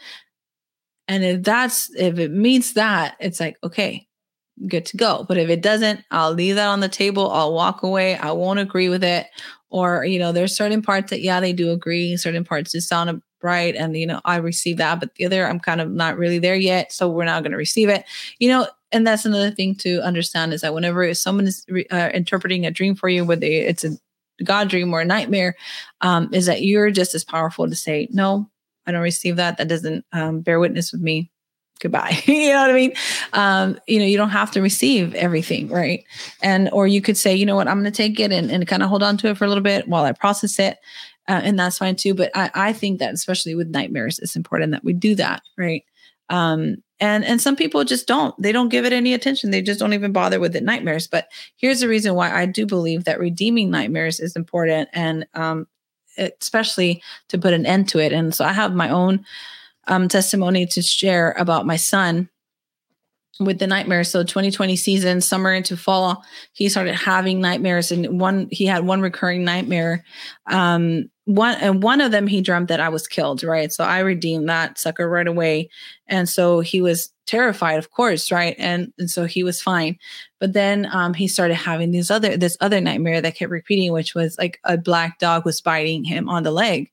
And if that's, if it meets that, it's like, okay, good to go. But if it doesn't, I'll leave that on the table. I'll walk away. I won't agree with it. Or, you know, there's certain parts that, yeah, they do agree. Certain parts just sound right. And, you know, I receive that. But the other, I'm kind of not really there yet. So we're not going to receive it. You know, and that's another thing to understand is that whenever someone is uh, interpreting a dream for you, whether it's a God dream or a nightmare, um, is that you're just as powerful to say, no, I don't receive that. That doesn't um, bear witness with me. Goodbye. you know what I mean? Um, you know, you don't have to receive everything, right? And or you could say, you know what, I'm going to take it and, and kind of hold on to it for a little bit while I process it, uh, and that's fine too. But I, I think that especially with nightmares, it's important that we do that, right? Um, and and some people just don't. They don't give it any attention. They just don't even bother with the nightmares. But here's the reason why i do believe that redeeming nightmares is important and um, especially to put an end to it. And so i have my own um, testimony to share about my son with the nightmares so 2020 season summer into fall he started having nightmares and one he had one recurring nightmare um, one and one of them he dreamt that I was killed, right? So I redeemed that sucker right away. And so he was terrified, of course, right? And, and so he was fine. But then um, he started having these other this other nightmare that kept repeating, which was like a black dog was biting him on the leg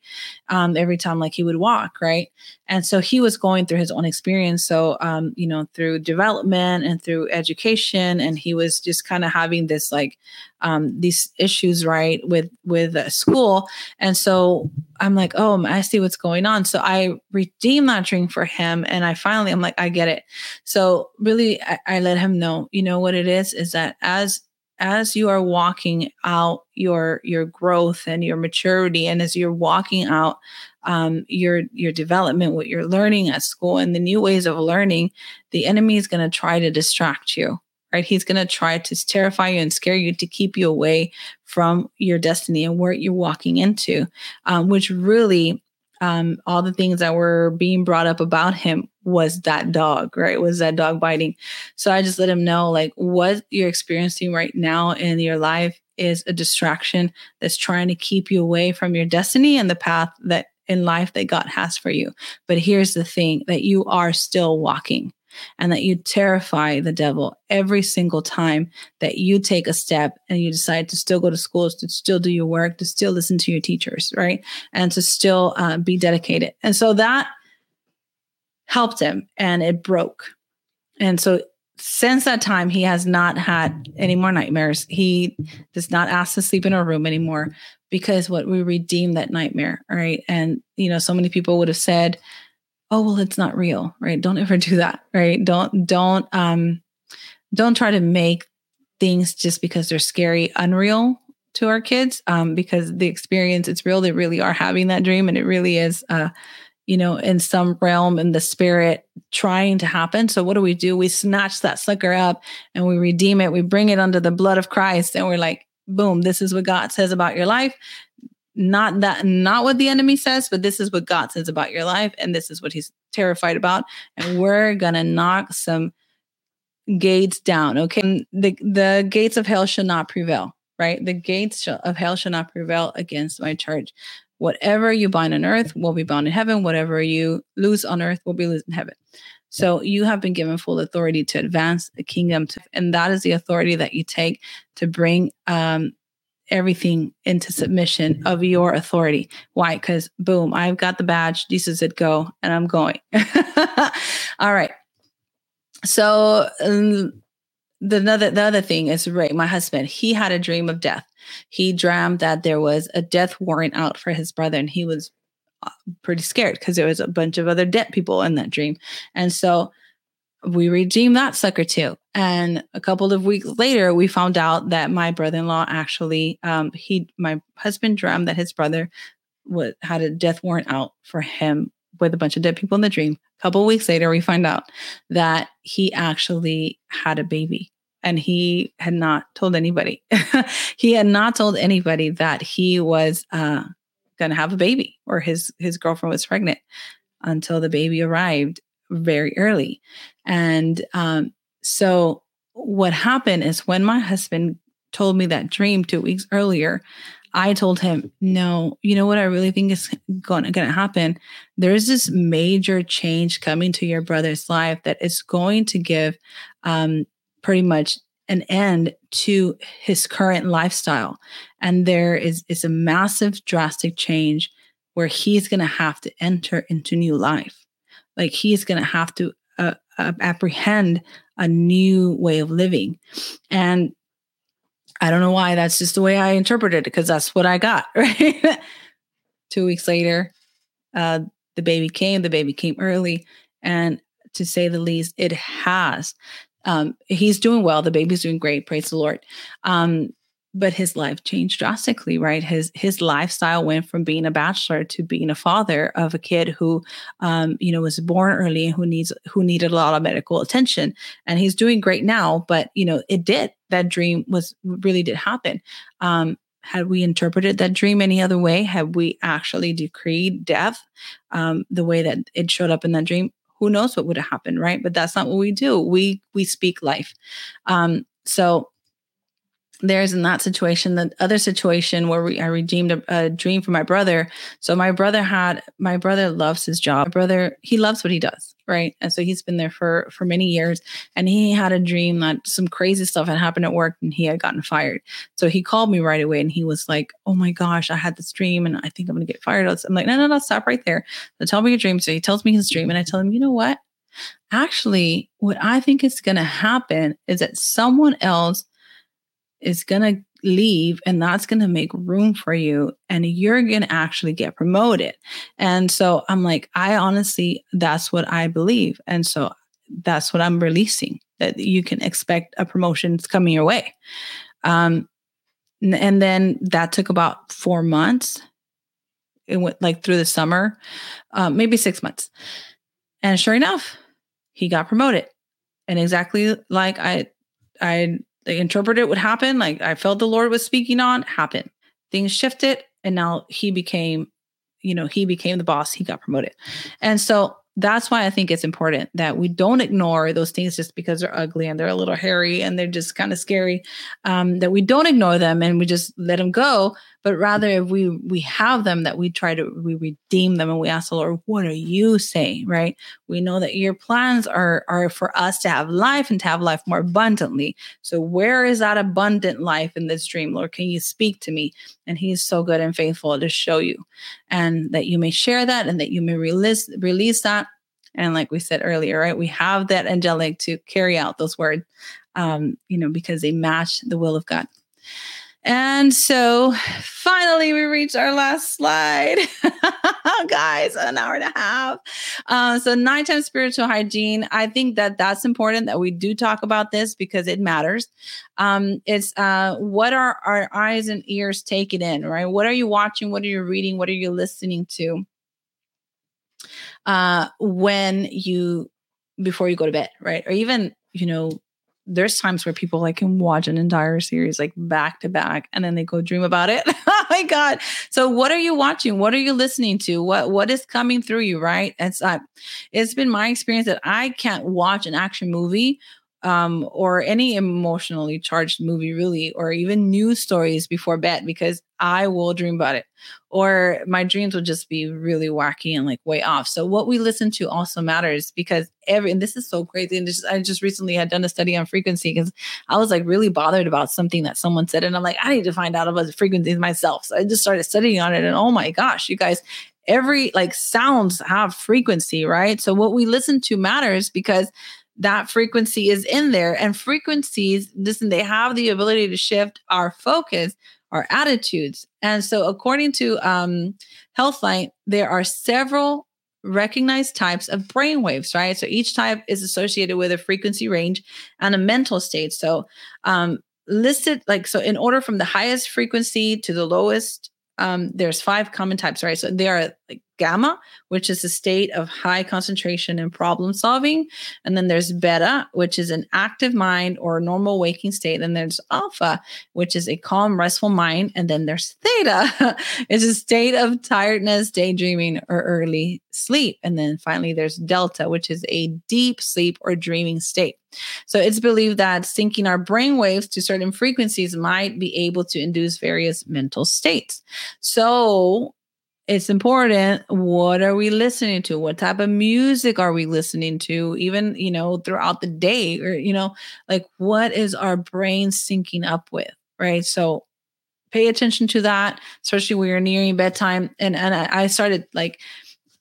um, every time like he would walk, right? And so he was going through his own experience. So um, you know, through development and through education, and he was just kind of having this like um, these issues, right, with with uh, school. And so I'm like, oh, I see what's going on. So I redeemed that dream for him, and I finally, I'm like, I get it. So really, I, I let him know, you know what it is, is that as as you are walking out your your growth and your maturity and as you're walking out um, your your development what you're learning at school and the new ways of learning the enemy is going to try to distract you right? He's going to try to terrify you and scare you to keep you away from your destiny and where you're walking into, um, which really, um, all the things that were being brought up about him was that dog, right? Was that dog biting. So I just let him know like what you're experiencing right now in your life is a distraction that's trying to keep you away from your destiny and the path that in life that God has for you. But here's the thing that you are still walking and that you terrify the devil every single time that you take a step and you decide to still go to school, to still do your work, to still listen to your teachers, right? And to still uh, be dedicated. And so that helped him and it broke. And so since that time, he has not had any more nightmares. He does not ask to sleep in a room anymore because what we redeemed that nightmare, right? And, you know, so many people would have said, oh well it's not real right? Don't ever do that right? Don't don't um don't try to make things just because they're scary unreal to our kids um because the experience it's real. They really are having that dream and it really is uh you know in some realm in the spirit trying to happen. So what do we do? We snatch that sucker up and we redeem it. We bring it under the blood of christ and we're like boom this is what god says about your life not that not what the enemy says but this is what god says about your life and this is what he's terrified about and we're gonna knock some gates down okay? The the gates of hell shall not prevail right? The gates of hell shall not prevail against my church whatever you bind on earth will be bound in heaven. Whatever you lose on earth will be loose in heaven. So you have been given full authority to advance the kingdom to, and that is the authority that you take to bring um, everything into submission of your authority. Why? Because boom, I've got the badge. Jesus said go, and I'm going. All right. So um, the other the other thing is Ray, my husband. He had a dream of death. He dreamed that there was a death warrant out for his brother, and he was uh, pretty scared because there was a bunch of other dead people in that dream. And so we redeemed that sucker too. And a couple of weeks later, we found out that my brother-in-law actually, um, he, my husband dreamed that his brother would had a death warrant out for him with a bunch of dead people in the dream. A couple weeks later, we find out that he actually had a baby and he had not told anybody. he had not told anybody that he was uh, going to have a baby or his his girlfriend was pregnant until the baby arrived very early. And um, so what happened is when my husband told me that dream two weeks earlier, I told him, no, you know what I really think is going to happen? There's this major change coming to your brother's life that is going to give um, pretty much an end to his current lifestyle. And there is, is a massive, drastic change where he's going to have to enter into new life. Like he's going to have to uh, uh, apprehend a new way of living. And I don't know why. That's just the way I interpreted it because that's what I got. Right. Two weeks later, uh, the baby came. The baby came early, and to say the least, it has. Um, he's doing well. The baby's doing great. Praise the Lord. Um, but his life changed drastically right? His his lifestyle went from being a bachelor to being a father of a kid who um, you know was born early and who needs who needed a lot of medical attention. And he's doing great now but you know it did that dream was really did happen. Um, had we interpreted that dream any other way had we actually decreed death um, the way that it showed up in that dream who knows what would have happened right? But that's not what we do. We we speak life. Um, so there's in that situation the other situation where we, i redeemed a, a, dream for my brother. So my brother had my brother loves his job. My brother he loves what he does right? And so he's been there for for many years. And he had a dream that some crazy stuff had happened at work and he had gotten fired. So he called me right away and he was like oh my gosh i had this dream and i think i'm gonna get fired. I'm like no no no stop right there. So tell me your dream. So he tells me his dream and i tell him you know what? Actually what i think is gonna happen is that someone else is going to leave and that's going to make room for you and you're going to actually get promoted. And so I'm like, I honestly, that's what I believe. And so that's what I'm releasing that you can expect a promotion coming your way. Um, and then that took about four months. It went like through the summer, um, maybe six months. And sure enough, he got promoted. And exactly like I I they interpreted what happened, like I felt the Lord was speaking on, happened. Things shifted, and now he became, you know, he became the boss. He got promoted. And so that's why I think it's important that we don't ignore those things just because they're ugly and they're a little hairy and they're just kind of scary. Um, that we don't ignore them and we just let them go, but rather if we we have them, that we try to we redeem them and we ask the Lord, "What are you saying?" Right? We know that your plans are are for us to have life and to have life more abundantly. So where is that abundant life in this dream, Lord? Can you speak to me? And He is so good and faithful to show you, and that you may share that and that you may release release that and like we said earlier, right, we have that angelic to carry out those words, um, you know, because they match the will of God. And so finally, we reached our last slide. Guys, an hour and a half. Uh, so, nighttime spiritual hygiene. I think that that's important that we do talk about this because it matters. Um, it's uh, what are our eyes and ears taking in, right? What are you watching? What are you reading? What are you listening to? uh, when you before you go to bed, right? Or even you know, there's times where people like can watch an entire series like back to back, and then they go dream about it. oh my god! So what are you watching? What are you listening to? What what is coming through you? Right? It's uh, it's been my experience that I can't watch an action movie um, or any emotionally charged movie, really, or even news stories before bed because I will dream about it. Or my dreams will just be really wacky and like way off. So, what we listen to also matters because every, and this is so crazy. And just, I just recently had done a study on frequency because I was like really bothered about something that someone said. And I'm like, I need to find out about the frequencies myself. So, I just started studying on it. And oh my gosh, you guys, every like sounds have frequency, right? So, what we listen to matters because that frequency is in there. And frequencies, listen, they have the ability to shift our focus, our attitudes. And so, according to um, Healthline, there are several recognized types of brain waves, right? So each type is associated with a frequency range and a mental state. So, um, listed like so, in order from the highest frequency to the lowest, um, there's five common types, right? So there are like gamma, which is a state of high concentration and problem solving. And then there's beta, which is an active mind or normal waking state. And there's alpha, which is a calm, restful mind. And then there's theta, it's a state of tiredness, daydreaming, or early sleep. And then finally, there's delta, which is a deep sleep or dreaming state. So it's believed that syncing our brain waves to certain frequencies might be able to induce various mental states. So it's important what are we listening to? What type of music are we listening to even you know throughout the day? Or you know like what is our brain syncing up with right? So pay attention to that especially when you're nearing bedtime. And and i started like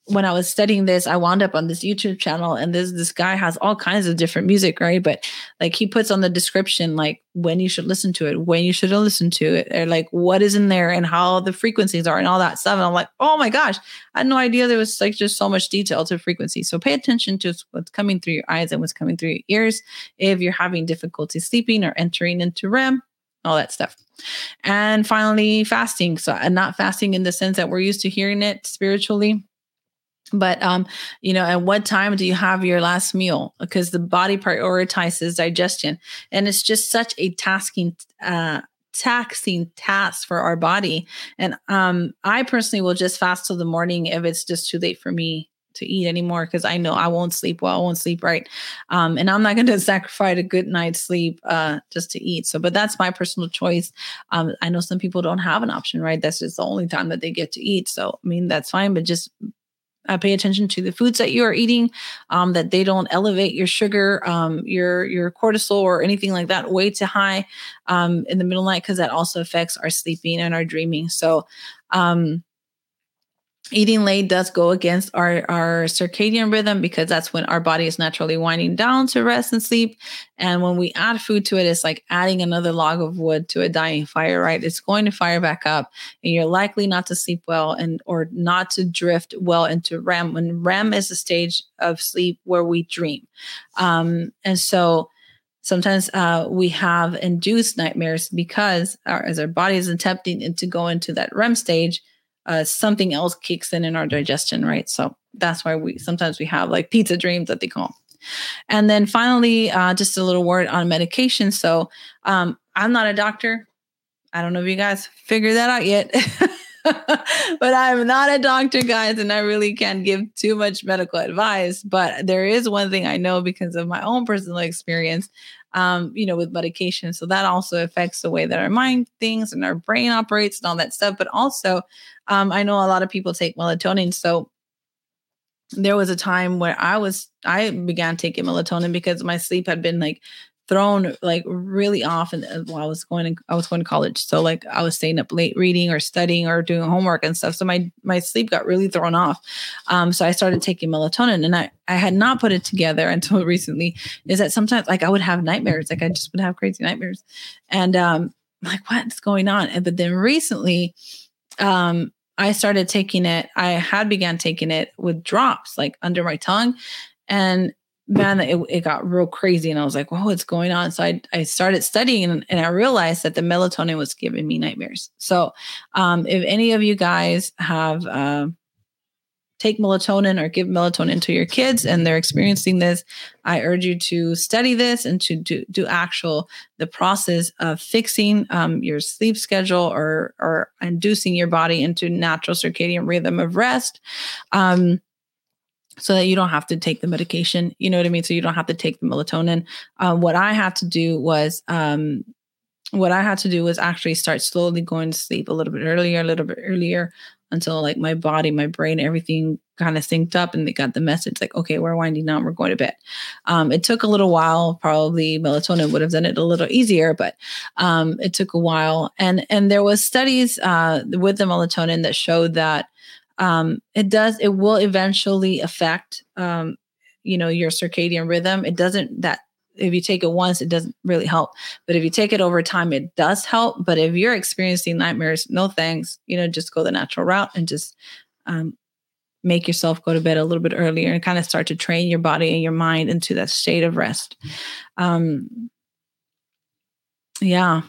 when I was studying this, I wound up on this YouTube channel and this this guy has all kinds of different music, right? But like he puts on the description like when you should listen to it, when you shouldn't listen to it, or like what is in there and how the frequencies are and all that stuff. And I'm like, oh my gosh, I had no idea there was like just so much detail to frequency. So pay attention to what's coming through your eyes and what's coming through your ears if you're having difficulty sleeping or entering into REM, all that stuff. And finally, fasting. So, and not fasting in the sense that we're used to hearing it spiritually but um you know at what time do you have your last meal because the body prioritizes digestion and it's just such a tasking uh taxing task for our body and um i personally will just fast till the morning if it's just too late for me to eat anymore because I know I won't sleep well, I won't sleep right. Um, and I'm not going to sacrifice a good night's sleep uh, just to eat. So, but that's my personal choice. Um, I know some people don't have an option, right? That's just the only time that they get to eat. So, I mean, that's fine, but just uh, pay attention to the foods that you are eating, um, that they don't elevate your sugar, um, your your cortisol, or anything like that way too high um, in the middle night, because that also affects our sleeping and our dreaming. So, um, eating late does go against our, our circadian rhythm because that's when our body is naturally winding down to rest and sleep. And when we add food to it, it's like adding another log of wood to a dying fire, right? It's going to fire back up and you're likely not to sleep well and or not to drift well into REM when REM is a stage of sleep where we dream. Um, and so sometimes uh, we have induced nightmares because our, as our body is attempting to go into that REM stage, uh, something else kicks in in our digestion, right? So that's why we sometimes we have like pizza dreams that they call. And then finally, uh, just a little word on medication. So um, I'm not a doctor. I don't know if you guys figured that out yet. but I'm not a doctor, guys, and I really can't give too much medical advice. But there is one thing I know because of my own personal experience um, you know, with medication. So that also affects the way that our mind thinks and our brain operates and all that stuff. But also, um, I know a lot of people take melatonin. So there was a time where I was, I began taking melatonin because my sleep had been like thrown like really off often while I was going to, I was going to college. So like I was staying up late reading or studying or doing homework and stuff. So my my sleep got really thrown off. Um, so I started taking melatonin and I I had not put it together until recently. Is that sometimes like I would have nightmares, like I just would have crazy nightmares, and um, like what's going on? And but then recently, um, I started taking it. I had began taking it with drops like under my tongue, and man, it, it got real crazy. And I was like, whoa, what's going on? So I, I started studying and, and I realized that the melatonin was giving me nightmares. So um, if any of you guys have uh, take melatonin or give melatonin to your kids and they're experiencing this, I urge you to study this and to do, do actual the process of fixing um, your sleep schedule or or inducing your body into natural circadian rhythm of rest. Um, so that you don't have to take the medication. You know what I mean? So you don't have to take the melatonin. Um, what I had to do was, um, what I had to do was actually start slowly going to sleep a little bit earlier, a little bit earlier until like my body, my brain, everything kind of synced up and they got the message like, okay, we're winding down, we're going to bed. Um, it took a little while. Probably melatonin would have done it a little easier, but um, it took a while. And and there was studies uh, with the melatonin that showed that um, it does it will eventually affect um, you know your circadian rhythm it doesn't that if you take it once it doesn't really help. But if you take it over time it does help. But if you're experiencing nightmares no thanks you know just go the natural route and just um, make yourself go to bed a little bit earlier and kind of start to train your body and your mind into that state of rest. Um, yeah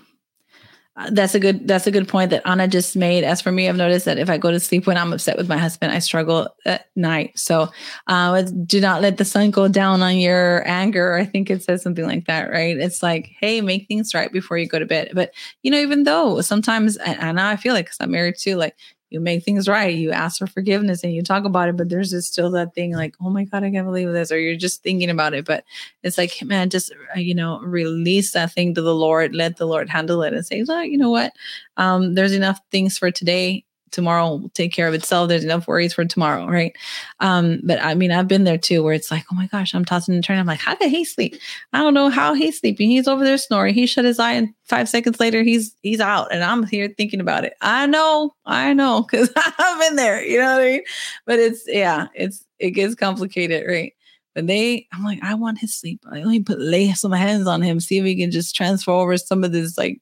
that's a good that's a good point that Anna just made. As for me, I've noticed that if I go to sleep when I'm upset with my husband, I struggle at night. So, uh, do not let the sun go down on your anger. I think it says something like that, right? It's like, hey, make things right before you go to bed. But you know, even though sometimes, and I feel like because I'm married too, like you make things right you ask for forgiveness and you talk about it but there's just still that thing like oh my god i can't believe this or you're just thinking about it but it's like man just uh, you know release that thing to the lord let the lord handle it and say look you know what? Um, there's enough things for today tomorrow will take care of itself. There's enough worries for tomorrow, right? Um, but I mean, I've been there too, where it's like, oh my gosh, I'm tossing and turning. I'm like, how did he sleep? I don't know how he's sleeping. He's over there snoring. He shut his eye, and five seconds later, he's he's out, and I'm here thinking about it. I know, I know, because I've been there. You know what I mean? But it's yeah, it's it gets complicated, right? But they, I'm like, I want his sleep. Let me put lay some hands on him, see if he can just transfer over some of this like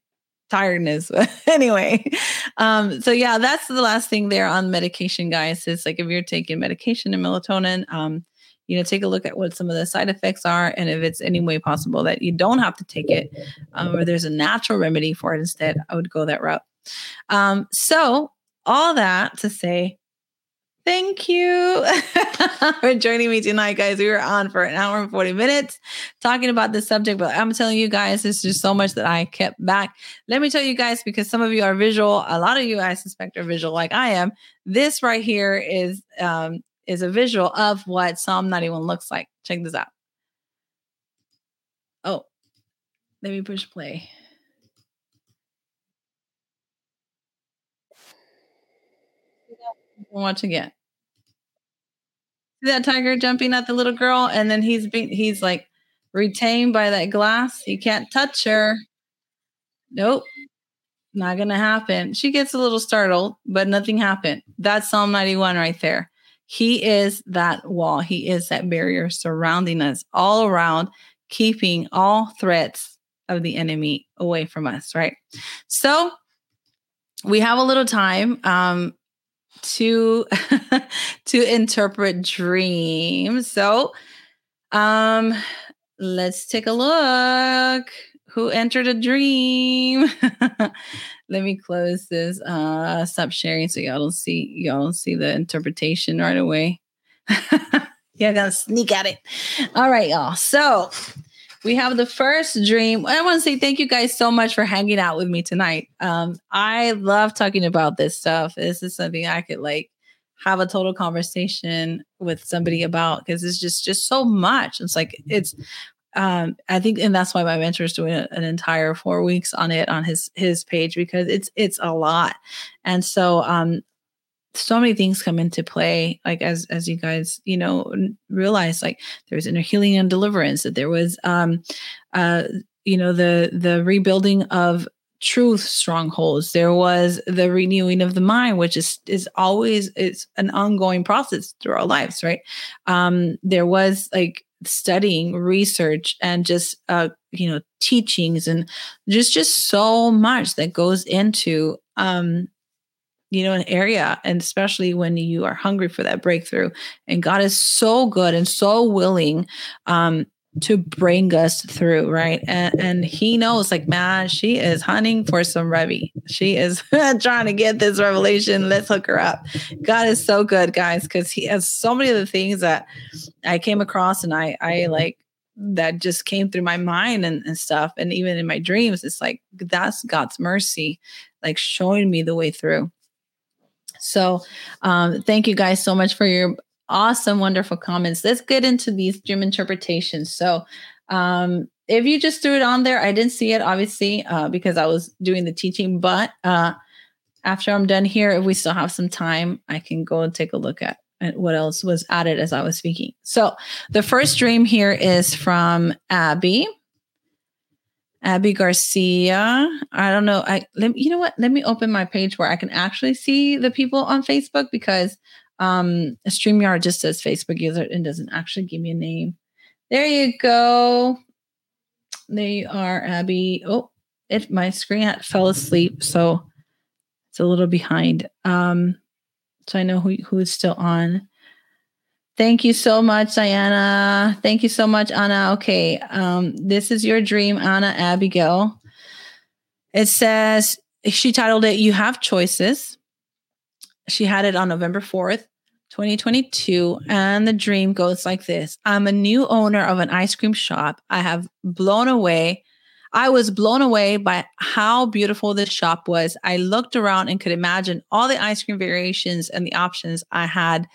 tiredness. But anyway, um, so yeah, that's the last thing there on medication, guys. Is like if you're taking medication and melatonin, um, you know, take a look at what some of the side effects are, and if it's any way possible that you don't have to take it, um, or there's a natural remedy for it instead, I would go that route. Um, so all that to say, Thank you for joining me tonight, guys. We were on for an hour and 40 minutes talking about this subject, but I'm telling you guys, there's just so much that I kept back. Let me tell you guys, because some of you are visual, a lot of you I suspect are visual like I am. This right here is um, is a visual of what Psalm 91 looks like. Check this out. Oh, let me push play. Watch again. That tiger jumping at the little girl, and then he's being he's like retained by that glass. He can't touch her. Nope, not gonna happen. She gets a little startled, but nothing happened. That's Psalm 91 right there. He is that wall. He is that barrier surrounding us all around, keeping all threats of the enemy away from us, right? So we have a little time. Um, to to interpret dreams. So, um let's take a look. Who entered a dream? Let me close this. Uh stop sharing so y'all don't see y'all don't see the interpretation right away. yeah, gonna sneak at it. All right, y'all. So we have the first dream. I want to say thank you guys so much for hanging out with me tonight. Um, I love talking about this stuff. This is something I could like have a total conversation with somebody about because it's just just so much. It's like it's um i think and that's why my mentor is doing an entire four weeks on it on his his page because it's it's a lot and so um so many things come into play like as as you guys you know realize like there was inner healing and deliverance that there was um uh you know the the rebuilding of truth strongholds. There was the renewing of the mind which is is always it's an ongoing process through our lives right? Um there was like studying research and just uh you know teachings and just just so much that goes into um you know, an area, and especially when you are hungry for that breakthrough. And God is so good and so willing um, to bring us through, right? And, and He knows, like, man, she is hunting for some Revy. She is trying to get this revelation. Let's hook her up. God is so good, guys, because He has so many of the things that I came across, and I, I like that just came through my mind and, and stuff, and even in my dreams. It's like that's God's mercy, like showing me the way through. So, um, thank you guys so much for your awesome, wonderful comments. Let's get into these dream interpretations. So, um, if you just threw it on there, I didn't see it obviously uh, because I was doing the teaching. But uh, after I'm done here, if we still have some time, I can go and take a look at, at what else was added as I was speaking. So, the first dream here is from Abby. Abby Garcia. I don't know. I let you know what? Let me open my page where I can actually see the people on Facebook because um StreamYard just says Facebook user and doesn't actually give me a name. There you go. There you are, Abby. Oh, it my screen fell asleep, so it's a little behind. Um, so I know who who is still on. Thank you so much, Diana. Thank you so much, Anna. Okay, um, this is your dream, Anna Abigail. It says, she titled it You Have Choices. She had it on November 4th, 2022. And the dream goes like this I'm a new owner of an ice cream shop. I have blown away. I was blown away by how beautiful this shop was. I looked around and could imagine all the ice cream variations and the options I had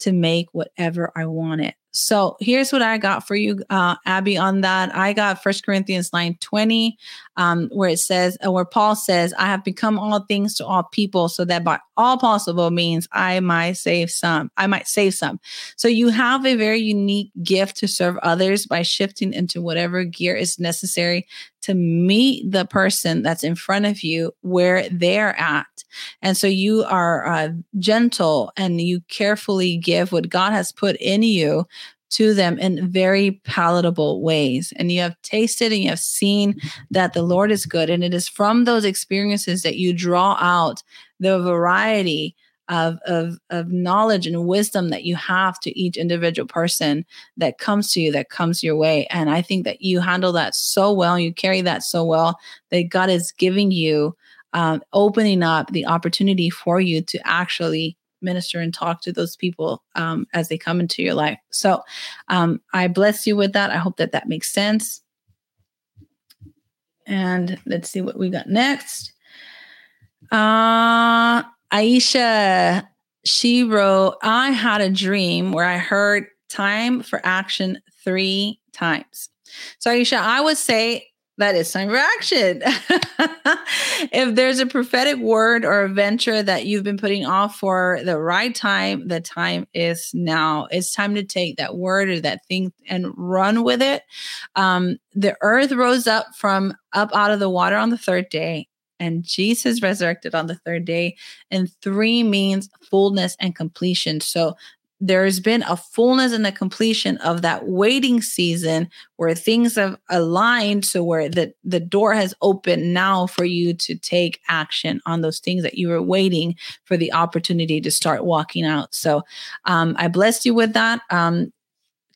to make whatever I wanted. So here's what I got for you, uh, Abby, on that. I got First Corinthians 9 20, um, where it says, uh, where Paul says, I have become all things to all people so that by all possible means I might save some. I might save some. So you have a very unique gift to serve others by shifting into whatever gear is necessary to meet the person that's in front of you where they're at. And so you are uh, gentle and you carefully give what God has put in you to them in very palatable ways. And you have tasted and you have seen that the Lord is good. And it is from those experiences that you draw out the variety of, of, of knowledge and wisdom that you have to each individual person that comes to you, that comes your way. And I think that you handle that so well, you carry that so well that God is giving you, um, opening up the opportunity for you to actually minister and talk to those people um, as they come into your life. So um, I bless you with that. I hope that that makes sense. And let's see what we got next. Uh, Aisha, she wrote, I had a dream where I heard time for action three times. So, Aisha, I would say that is time for action. if there's a prophetic word or a venture that you've been putting off for the right time, the time is now. It's time to take that word or that thing and run with it. Um, the earth rose up from up out of the water on the third day and Jesus resurrected on the third day. And three means fullness and completion. So there's been a fullness and a completion of that waiting season where things have aligned to where the, the door has opened now for you to take action on those things that you were waiting for the opportunity to start walking out. So um, i blessed you with that. Um,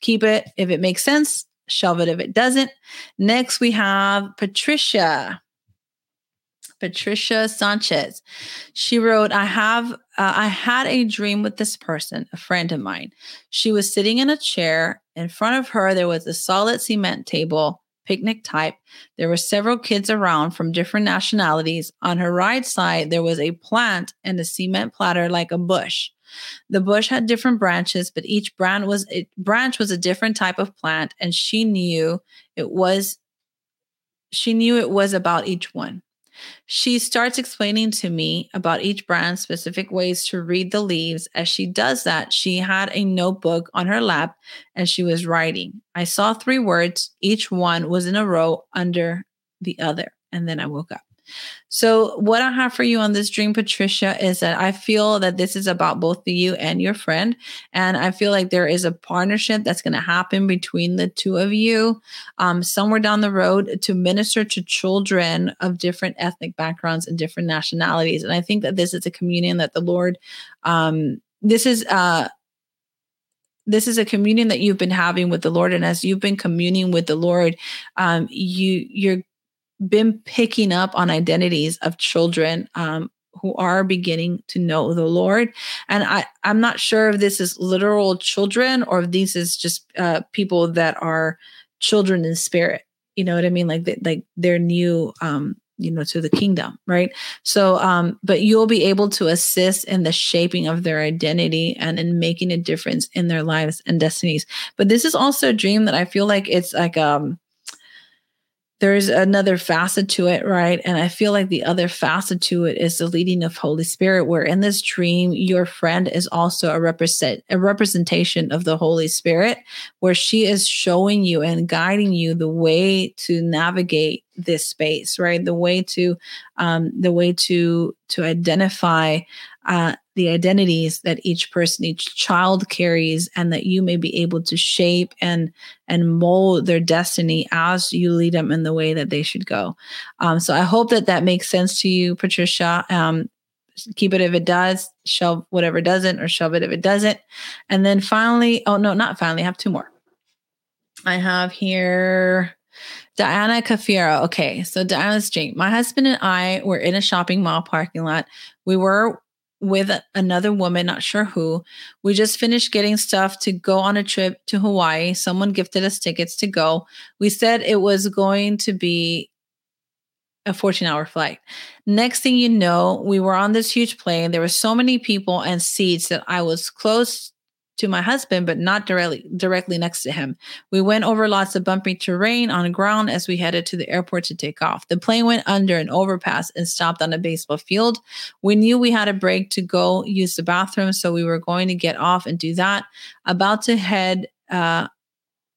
keep it. If it makes sense shove it. If it doesn't next we have patricia. Patricia Sanchez. She wrote, I have, uh, I had a dream with this person, a friend of mine. She was sitting in a chair. In front of her, there was a solid cement table, picnic type. There were several kids around from different nationalities. On her right side, there was a plant and a cement platter like a bush. The bush had different branches, but each branch was a branch was a different type of plant, and she knew it was she knew it was about each one. She starts explaining to me about each brand specific ways to read the leaves. As she does that, she had a notebook on her lap and she was writing. I saw three words, each one was in a row under the other. And then I woke up. So, what I have for you on this dream, Patricia, is that I feel that this is about both you and your friend. And I feel like there is a partnership that's going to happen between the two of you um, somewhere down the road to minister to children of different ethnic backgrounds and different nationalities. And I think that this is a communion that the Lord, um, this is, uh, this is a communion that you've been having with the Lord, and as you've been communing with the Lord, um, you you're been picking up on identities of children um, who are beginning to know the Lord. And I, I'm not sure if this is literal children or if this is just uh, people that are children in spirit. You know what I mean? Like they, like they're new, um, you know, to the kingdom, right? So, um, but you'll be able to assist in the shaping of their identity and in making a difference in their lives and destinies. But this is also a dream that I feel like it's like um there's another facet to it, right? And I feel like the other facet to it is the leading of Holy Spirit, where in this dream, your friend is also a represent a representation of the Holy Spirit, where she is showing you and guiding you the way to navigate this space, right? The way to um, the way to to identify uh, the identities that each person each child carries and that you may be able to shape and and mold their destiny as you lead them in the way that they should go. Um, so i hope that that makes sense to you patricia. Um, keep it if it does shelve whatever doesn't or shove it if it doesn't. And then finally oh no not finally i have two more. I have here Diana Cafiero. Okay, so Diana's dream. My husband and I were in a shopping mall parking lot. We were with another woman, not sure who. We just finished getting stuff to go on a trip to Hawaii. Someone gifted us tickets to go. We said it was going to be a 14 hour flight. Next thing you know, we were on this huge plane. There were so many people and seats that I was close to my husband, but not directly directly next to him. We went over lots of bumpy terrain on ground as we headed to the airport to take off. The plane went under an overpass and stopped on a baseball field. We knew we had a break to go use the bathroom, so we were going to get off and do that. About to head uh,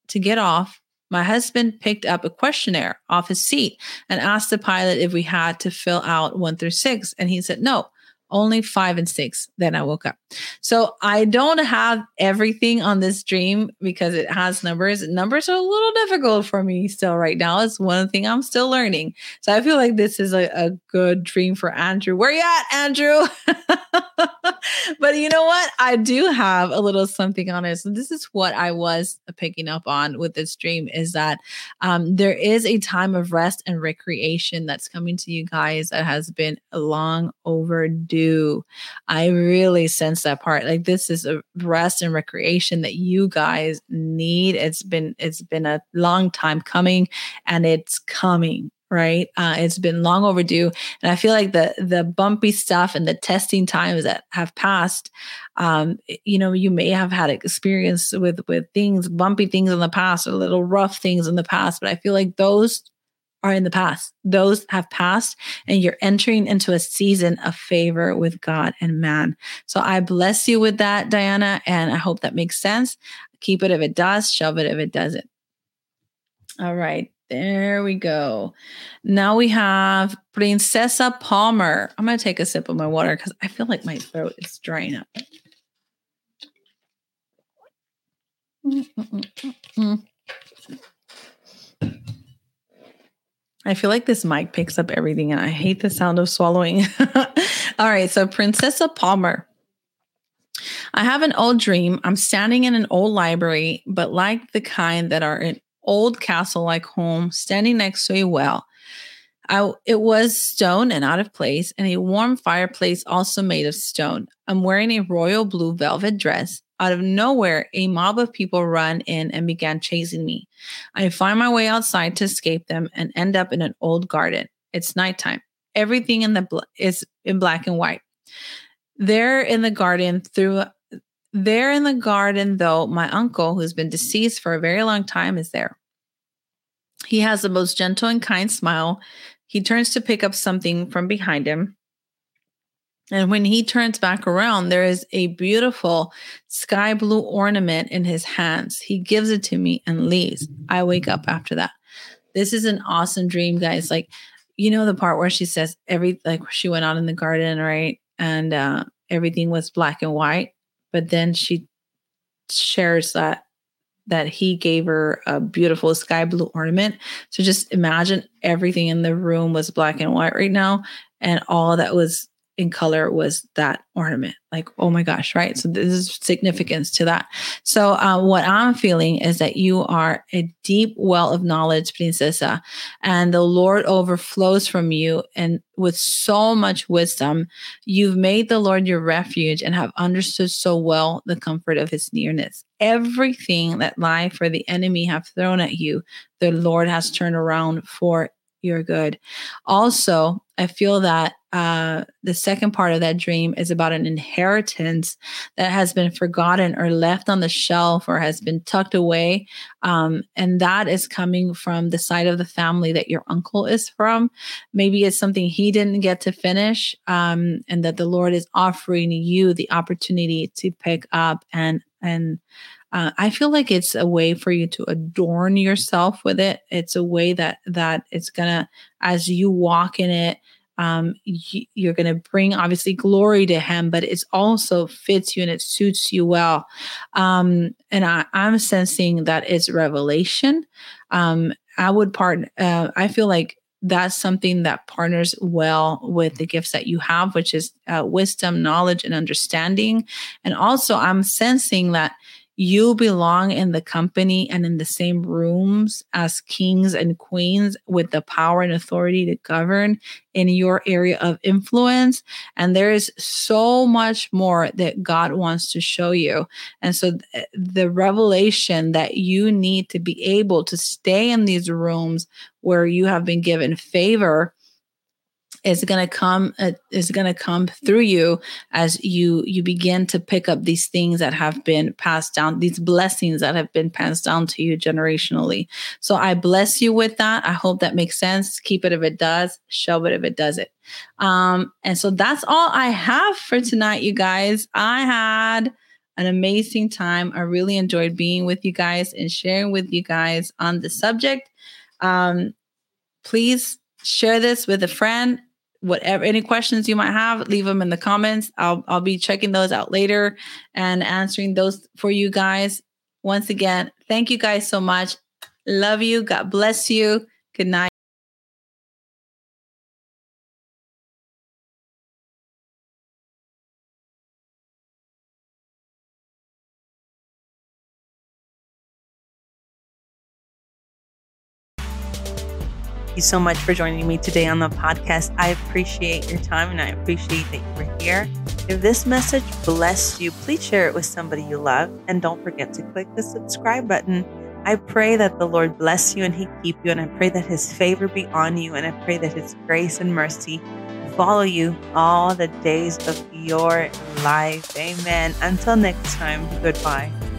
to get off, my husband picked up a questionnaire off his seat and asked the pilot if we had to fill out one through six. And he said, no only five and six. Then I woke up. So I don't have everything on this dream because it has numbers. Numbers are a little difficult for me still right now. It's one thing I'm still learning. So I feel like this is a, a good dream for Andrew. Where you at, Andrew? but you know what? I do have a little something on it. So this is what I was picking up on with this dream is that um, there is a time of rest and recreation that's coming to you guys that has been long overdue I really sense that part. Like this is a rest and recreation that you guys need. It's been it's been a long time coming and it's coming right uh, it's been long overdue and i feel like the the bumpy stuff and the testing times that have passed um, you know you may have had experience with with things bumpy things in the past or little rough things in the past but i feel like those are in the past. Those have passed, and you're entering into a season of favor with God and man. So I bless you with that, Diana, and I hope that makes sense. Keep it if it does, shove it if it doesn't. All right, there we go. Now we have Princesa Palmer. I'm going to take a sip of my water because I feel like my throat is drying up. Mm-mm-mm-mm. I feel like this mic picks up everything and I hate the sound of swallowing. All right, so Princesa Palmer. I have an old dream. I'm standing in an old library, but like the kind that are in old castle like home, standing next to a well. I, it was stone and out of place, and a warm fireplace also made of stone. I'm wearing a royal blue velvet dress out of nowhere, a mob of people run in and began chasing me. I find my way outside to escape them and end up in an old garden. It's nighttime. Everything in the bl- is in black and white. There in the garden through there in the garden though, my uncle who's been deceased for a very long time is there. He has the most gentle and kind smile. He turns to pick up something from behind him. And when he turns back around, there is a beautiful sky blue ornament in his hands. He gives it to me and leaves. I wake up after that. This is an awesome dream, guys. Like, you know, the part where she says every, like, she went out in the garden, right? And uh, everything was black and white. But then she shares that that he gave her a beautiful sky blue ornament. So just imagine everything in the room was black and white right now, and all that was in color was that ornament. Like, oh my gosh, right? So this is significance to that. So uh, what I'm feeling is that you are a deep well of knowledge, princesa, and the Lord overflows from you, and with so much wisdom, you've made the Lord your refuge and have understood so well the comfort of His nearness. Everything that life or the enemy have thrown at you, the Lord has turned around for your good. Also, I feel that uh, the second part of that dream is about an inheritance that has been forgotten or left on the shelf or has been tucked away. Um, and that is coming from the side of the family that your uncle is from. Maybe it's something he didn't get to finish, um, and that the Lord is offering you the opportunity to pick up and and uh, I feel like it's a way for you to adorn yourself with it. It's a way that that it's gonna, as you walk in it, um, you, are going to bring obviously glory to him, but it also fits you and it suits you well. Um, and I, am sensing that it's revelation. Um, I would part, uh, I feel like that's something that partners well with the gifts that you have, which is uh, wisdom, knowledge, and understanding. And also, I'm sensing that you belong in the company and in the same rooms as kings and queens with the power and authority to govern in your area of influence. And there is so much more that God wants to show you. And so th- the revelation that you need to be able to stay in these rooms where you have been given favor is going to come uh, is going to come through you as you you begin to pick up these things that have been passed down these blessings that have been passed down to you generationally. So i bless you with that. I hope that makes sense. Keep it if it does show it if it doesn't. Um and so that's all i have for tonight you guys. I had an amazing time. I really enjoyed being with you guys and sharing with you guys on the subject. Um please share this with a friend whatever any questions you might have leave them in the comments. I'll i'll be checking those out later and answering those for you guys. Once again thank you guys so much. Love you. God bless you. Good night you so much for joining me today on the podcast. I appreciate your time and I appreciate that you were here. If this message blessed you, please share it with somebody you love and don't forget to click the subscribe button. I pray that the Lord bless you and He keep you, and I pray that His favor be on you, and I pray that His grace and mercy follow you all the days of your life. Amen. Until next time, goodbye.